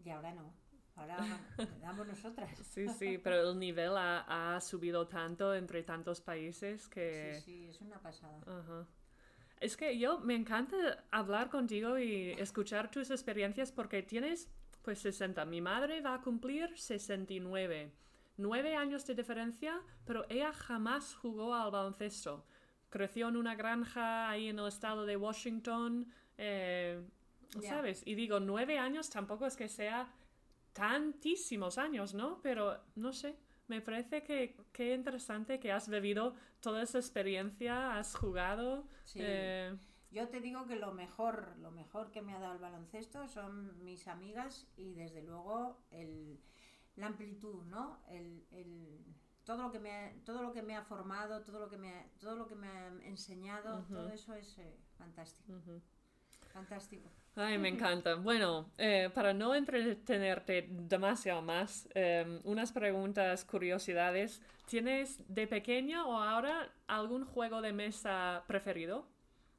y ahora no. ahora damos nosotras. Sí, sí, pero el nivel ha, ha subido tanto entre tantos países que... Sí, sí, es una pasada. Es que yo me encanta hablar contigo y escuchar tus experiencias porque tienes pues 60. Mi madre va a cumplir 69. Nueve años de diferencia, pero ella jamás jugó al baloncesto. Creció en una granja ahí en el estado de Washington, eh. ¿sabes? Y digo, nueve años tampoco es que sea tantísimos años, ¿no? Pero no sé, me parece que qué interesante que has vivido toda esa experiencia, has jugado. Sí. eh, Yo te digo que lo mejor, lo mejor que me ha dado el baloncesto son mis amigas y desde luego el, la amplitud, ¿no? El, el- todo lo que me ha, todo lo que me ha formado, todo lo que me ha, todo lo que me ha enseñado, todo eso es eh, fantástico, fantástico. Ay, me encanta. Bueno, eh, para no entretenerte demasiado más, eh, unas preguntas, curiosidades. ¿Tienes de pequeña o ahora algún juego de mesa preferido?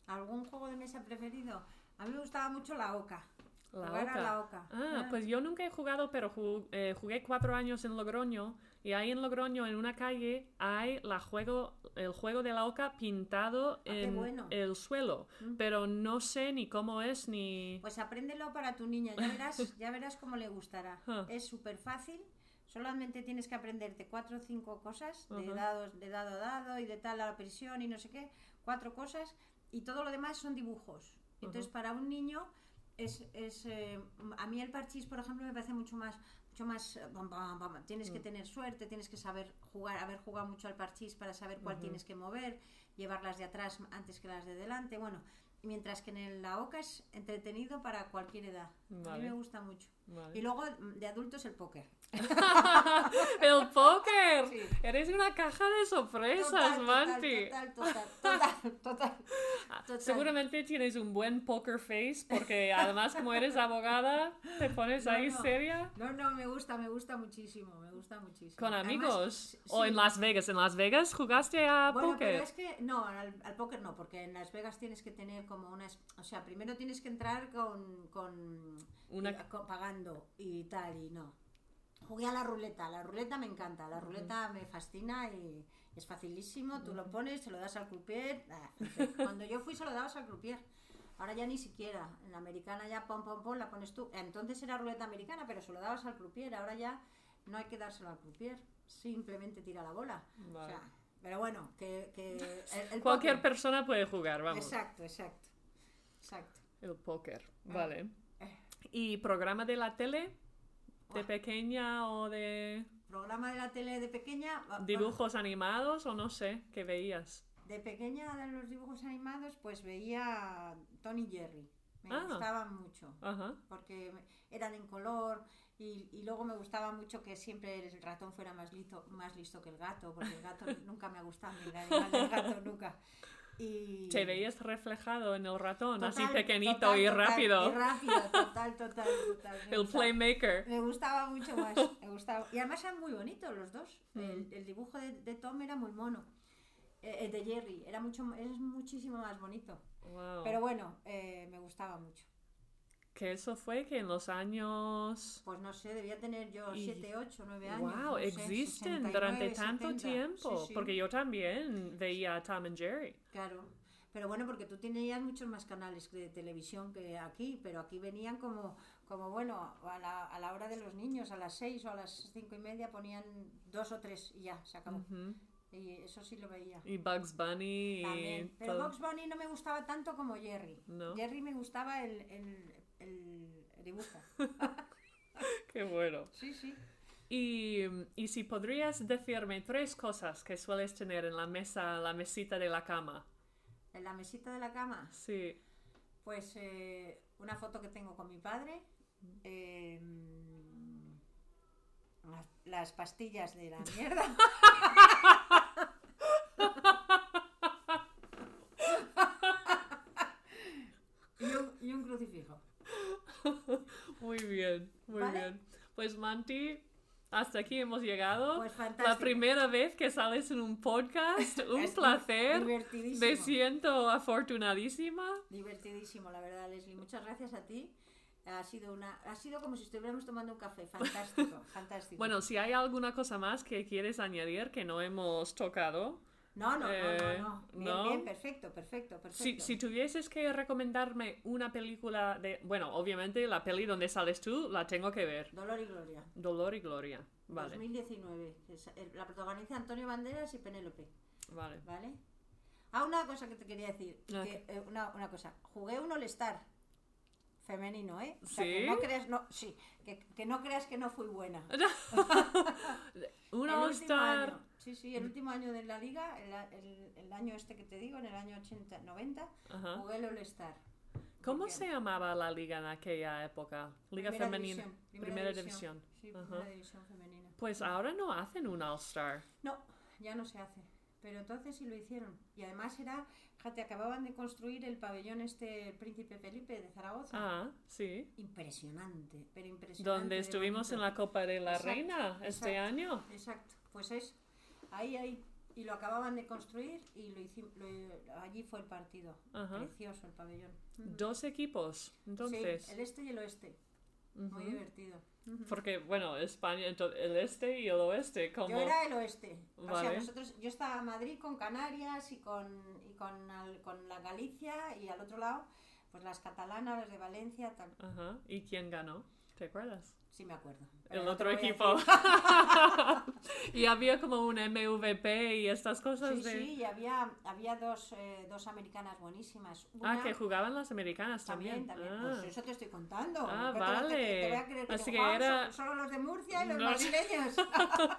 ¿Algún juego de mesa preferido? A mí me gustaba mucho la oca. La jugar a oca. la oca. Ah, pues yo nunca he jugado, pero ju- eh, jugué cuatro años en Logroño y ahí en Logroño, en una calle, hay la juego, el juego de la oca pintado qué en bueno. el suelo, Mm. pero no sé ni cómo es ni... Pues apréndelo para tu niña, ya verás, ya verás cómo le gustará. Ah. Es súper fácil, solamente tienes que aprenderte cuatro o cinco cosas, de, dados, de dado a dado y de tal a la presión y no sé qué, cuatro cosas, y todo lo demás son dibujos. Entonces, Ajá. para un niño, es, es, eh, a mí el parchís, por ejemplo, me parece mucho más... Mucho más eh, bam, bam, bam. tienes que Mm. tener suerte, tienes que saber jugar, haber jugado mucho al parchís para saber cuál tienes que mover, llevar las de atrás antes que las de delante. Bueno, mientras que en el- la OCA es entretenido para cualquier edad. A mí me gusta mucho. Vale. Y luego mm, de adultos el póker. ¡El póker! Sí. Eres una caja de sorpresas, Total, Manti. Total, total, total, total, Ah, total. Seguramente tienes un buen poker face porque además como eres abogada te pones No, ahí no. seria No, no, me gusta, me gusta muchísimo, me gusta muchísimo. con Además, amigos sí, o en Las Vegas. ¿En Las Vegas jugaste a Bueno, póker? pero es que no, al, al póker no, porque en Las Vegas tienes que tener como una... O sea, primero tienes que entrar con... con, Una- con- pagando y tal, y no. Jugué a la ruleta, la ruleta me encanta, la ruleta me fascina y es facilísimo, tú lo pones, se lo das al croupier. Cuando yo fui se lo dabas al croupier. Ahora ya ni siquiera, en la americana ya pom pom pom la pones tú. Entonces era ruleta americana, pero se lo dabas al croupier, ahora ya no hay que dárselo al croupier, simplemente tira la bola. O Vale. sea, pero bueno, que, que el, el Cualquier póker. persona puede jugar, vamos. Exacto, exacto. Exacto. El póker, Ah. vale. ¿Y programa de la tele? ¿De pequeña o de Programa de la tele de pequeña. dibujos animados o no sé? ¿Qué veías? de pequeña de los dibujos animados, pues veía Tony Jerry. Me Ah. gustaban mucho. Ajá. Porque eran en color y, y luego me gustaba mucho que siempre el ratón fuera más listo, más listo que el gato, porque el gato nunca me ha gustado, el gato nunca. Y... ¿Te veías reflejado en el ratón, así pequeñito total, y total, rápido? Y rápido, total, total, total. Me El gustaba. playmaker. Me gustaba mucho más, me gustaba. Y además eran muy bonitos los dos. El, Mm. el dibujo de, de Tom era muy mono. Eh, el de Jerry era mucho es muchísimo más bonito. Wow. Pero bueno, eh, me gustaba mucho. Que eso fue que en los años... Pues no sé, debía tener yo Y- 7, 8, 9 años. Wow, no sé, existen 69, durante tanto 70. tiempo. Sí, sí, Porque yo también veía a Tom and Jerry. Claro. Pero bueno, porque tú tenías muchos más canales de televisión que aquí, pero aquí venían como, como bueno, a la, a la hora de los niños, a las 6 o a las 5 y media ponían dos o tres y ya, se acabó. Y eso sí lo veía. Y Bugs Bunny También. Pero. Box Bunny no me gustaba tanto como Jerry. No. Jerry me gustaba el, el, el, el dibujo. Qué bueno. Sí, sí. Y, y si podrías decirme tres cosas que sueles tener en la mesa, la mesita de la cama. En la mesita de la cama, Sí. pues eh, una foto que tengo con mi padre. eh, las, las pastillas de la mierda. y, un, y un crucifijo. Muy bien, muy ¿Vale? bien. Pues Manti, hasta aquí hemos llegado. Pues la primera vez que sales en un podcast, un Es placer. Divertidísimo. Me siento afortunadísima. Divertidísimo, la verdad, Leslie. Muchas gracias a ti. Ha sido, una, ha sido como si estuviéramos tomando un café. Fantástico, fantástico. Bueno, si hay alguna cosa más que quieres añadir que no hemos tocado. No, no, eh, no, no, no. Bien, ¿no? bien, perfecto, perfecto, perfecto. Si, si tuvieses que recomendarme una película de... Bueno, obviamente la peli donde sales tú la tengo que ver. Dolor y Gloria. Dolor y Gloria. Vale, 2019. que es- el- la protagoniza Antonio Banderas y Penélope. vale. ¿Vale? Ah, una cosa que te quería decir. Ah, que, eh, una, una cosa. Jugué un All-Star femenino, ¿eh? O sea, ¿Sí? que no creas, no, sí, que, que no creas que no fui buena. Un El All último Star... año, sí, sí, el último año de la liga, el, el- el año este que te digo, en el año 80, 90, Ajá. jugué el All-Star. ¿Cómo Porque- se llamaba la liga en aquella época? Liga Primera femenina. división, primera, división. Sí, Ajá. primera división femenina. Pues ahora no hacen un All Star. No, ya no se hace. Pero entonces sí lo hicieron. Y además era, fíjate, acababan de construir el pabellón este Príncipe Felipe de Zaragoza. Ah, sí. Impresionante, pero impresionante. Donde de estuvimos en la Copa de la Exacto, Reina este exacto. año. Exacto, pues es ahí, ahí. Y lo acababan de construir y lo hicimos, allí fue el partido. Ajá. Precioso el pabellón. Dos equipos, entonces. Sí, el este y el oeste. Muy divertido. Porque, bueno, España, ento- el este y el oeste, como... Yo era el oeste. O sea, Vale. nosotros, yo estaba en Madrid con Canarias y con, y con, al- con la Galicia y al otro lado, pues las catalanas, las de Valencia, tal. Ajá. ¿Y quién ganó? ¿Te acuerdas? Sí me acuerdo. pero El otro equipo. y había como un MVP y estas cosas Sí, de... sí, y había, había dos, eh, dos americanas buenísimas. Ah, Una- que jugaban las americanas También, también. también. Ah. Pues eso te estoy contando. Ah, ¿Qué te vas a- te- vale. Te, voy a creer que Así que era- so- solo los de Murcia y los No. madrileños.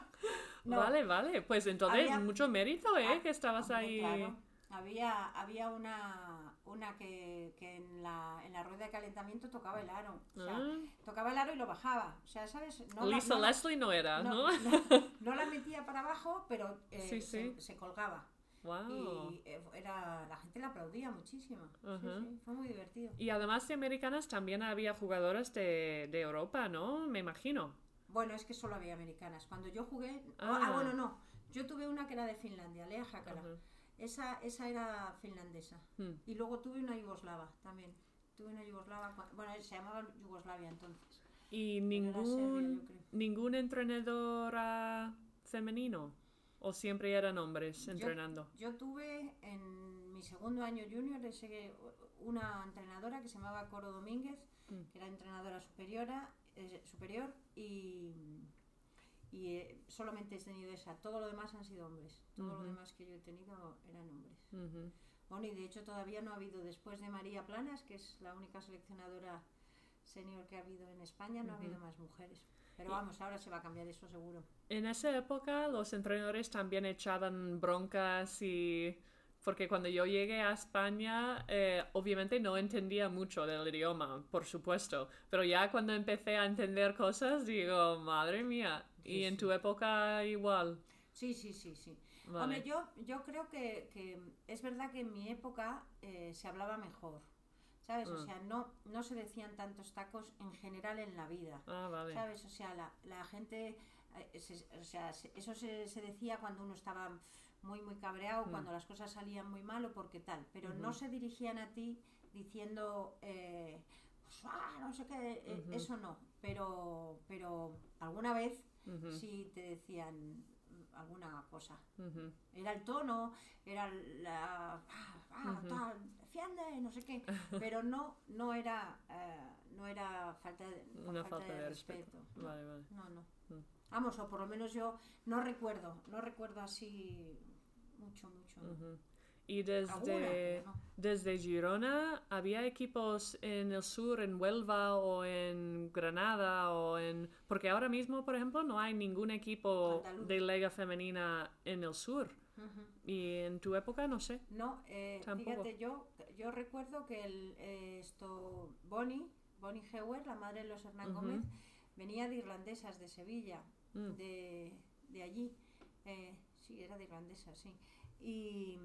No, Vale, vale. Pues entonces Había- mucho mérito, ¿eh? Ah, que estabas ahí. claro. Había, había una, una que, que en, la, en la rueda de calentamiento tocaba el aro. O sea, Ah. tocaba el aro y lo bajaba. O sea, ¿sabes? No la- Lisa no la- Leslie no era, ¿no? no, la metía para abajo, pero eh, Sí, se, sí. se colgaba. Wow. Y eh, era, la gente la aplaudía muchísimo. Sí, fue muy divertido. Y además de americanas también había jugadoras de, de Europa, ¿no? Me imagino. Bueno, es que solo había americanas. Cuando yo jugué. Ah. Ah, bueno, no. Yo tuve una que era de Finlandia, Lea. Ajá. Esa, esa era finlandesa. Hmm. Y luego tuve una yugoslava también. Tuve una yugoslava. Bueno, se llamaba Yugoslavia entonces. Y Serbia, ningún, ningún entrenador ah, femenino. ¿O siempre eran hombres entrenando? Yo tuve en mi segundo año junior una entrenadora que se llamaba Coro Domínguez, Mm. que era entrenadora superiora, eh, superior y, y eh, solamente he tenido esa. Todo lo demás han sido hombres. Todo lo Ujú. demás que yo he tenido eran hombres. Ujú. Bueno, y de hecho todavía no ha habido, después de María Planas, que es la única seleccionadora senior que ha habido en España, no ha habido más mujeres. Pero vamos, ahora se va a cambiar eso seguro. En esa época los entrenadores también echaban broncas y... Porque cuando yo llegué a España, eh, obviamente no entendía mucho del idioma, por supuesto. Pero ya cuando empecé a entender cosas, digo, madre mía. Sí, y en tu época igual. Sí, sí, sí, sí. Vale. Hombre, yo, yo creo que, que es verdad que en mi época eh, se hablaba mejor, ¿sabes? O Ah. sea, no, no se decían tantos tacos en general en la vida, Ah, vale. ¿sabes? O sea, la, la gente, eh, se- o sea, se- eso se, se decía cuando uno estaba muy, muy cabreado, Mm. cuando las cosas salían muy mal o porque tal, pero no se dirigían a ti diciendo... eh, ah, no sé qué, eh, Ujú. eso no, pero, pero alguna vez sí te decían alguna cosa. Era el tono, era la. ah, ah, tal, defiende, no sé qué. Pero no, no era, eh, no era falta de, Una falta de respeto. No, Vale, vale. no, no. Mm. Vamos, o por lo menos yo no recuerdo, no recuerdo así mucho, mucho. Y desde, desde Girona, ¿había equipos en el sur, en Huelva o en Granada o en... Porque ahora mismo, por ejemplo, no hay ningún equipo Andaluz. de liga femenina en el sur. Y en tu época, no sé. No, eh, Tampoco. fíjate, yo, yo recuerdo que el, eh, esto, Bonnie, Bonnie Heuer, la madre de los Hernán. Gómez, venía de irlandesas, de Sevilla, Mm. de, de allí. Eh, sí, era de irlandesa, sí. Y,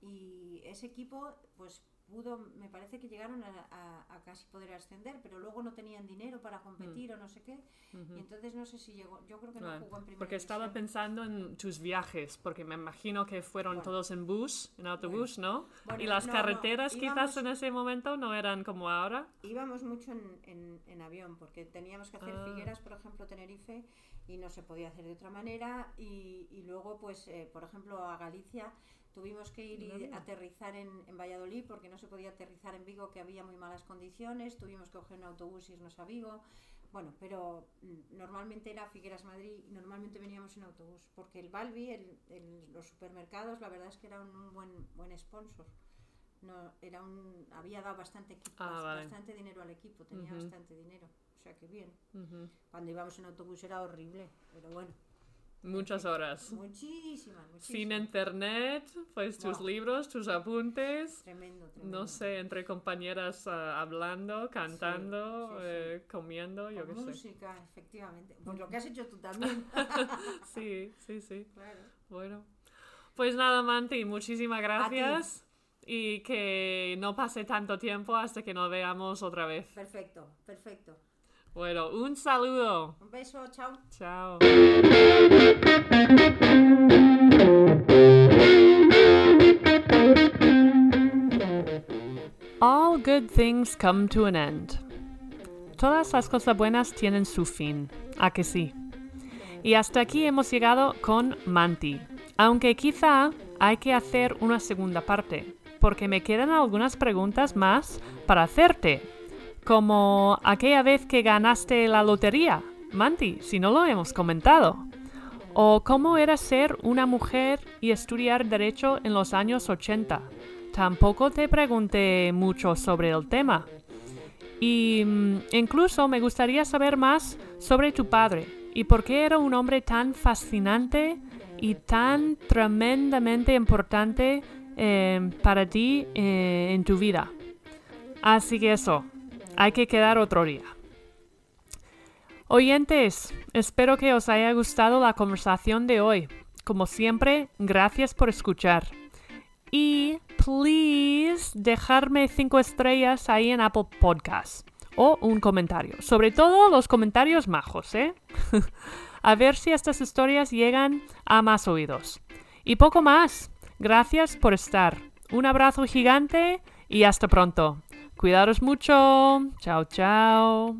y ese equipo, pues, pudo, me parece que llegaron a, a- a casi poder ascender, pero luego no tenían dinero para competir o no sé qué. Y entonces no sé si llegó, yo creo que no jugó en primera Porque estaba división. pensando en tus viajes, porque me imagino que fueron Bueno. todos en bus, en autobús, ¿no? Bueno, y las no, no, carreteras quizás íbamos- en ese momento no eran como ahora. Íbamos mucho en, en- en avión porque teníamos que hacer Ah. Figueras, por ejemplo, Tenerife, y no se podía hacer de otra manera. Y, y luego, pues, eh, por ejemplo, a Galicia tuvimos que ir y aterrizar en, en Valladolid porque no se podía aterrizar en Vigo, que había muy malas condiciones. Tuvimos que coger un autobús y irnos a Vigo. Bueno, pero mm, normalmente era Figueras Madrid y normalmente veníamos en autobús porque el Balbi, el, el- los supermercados, la verdad es que era un, un buen, buen sponsor. No, era un, había dado bastante, equipo, Ah, vale. bastante dinero al equipo, tenía bastante dinero. O sea que bien. Cuando íbamos en autobús era horrible, pero bueno, Muchas horas. muchísimas, Sin internet, pues tus libros, tus apuntes. Tremendo, tremendo. No sé, entre compañeras ah, hablando, cantando, sí, sí. eh, comiendo, yo qué sé. música, efectivamente. Pues lo que has hecho tú también. Sí, sí, sí. claro. Bueno, pues nada, Manti, muchísimas gracias. Y que no pase tanto tiempo hasta que nos veamos otra vez. Perfecto, perfecto. Bueno, un saludo. Un beso, chao. Chao. All good things come to an end. Todas las cosas buenas tienen su fin, ¿a que sí? Y hasta aquí hemos llegado con Manti, aunque quizá hay que hacer una segunda parte, porque me quedan algunas preguntas más para hacerte, como aquella vez que ganaste la lotería, Manti, si no lo hemos comentado, o cómo era ser una mujer y estudiar derecho en los años 80. Tampoco te pregunté mucho sobre el tema. Y mm, incluso me gustaría saber más sobre tu padre y por qué era un hombre tan fascinante y tan tremendamente importante eh, para ti eh, en tu vida. Así que eso, hay que quedar otro día. Oyentes, espero que os haya gustado la conversación de hoy. Como siempre, gracias por escuchar. Y please dejarme cinco estrellas ahí en Apple Podcasts o un comentario. Sobre todo los comentarios majos, ¿eh? a ver si estas historias llegan a más oídos. Y poco más. Gracias por estar. Un abrazo gigante y hasta pronto. Cuidaros mucho. Chao, chao.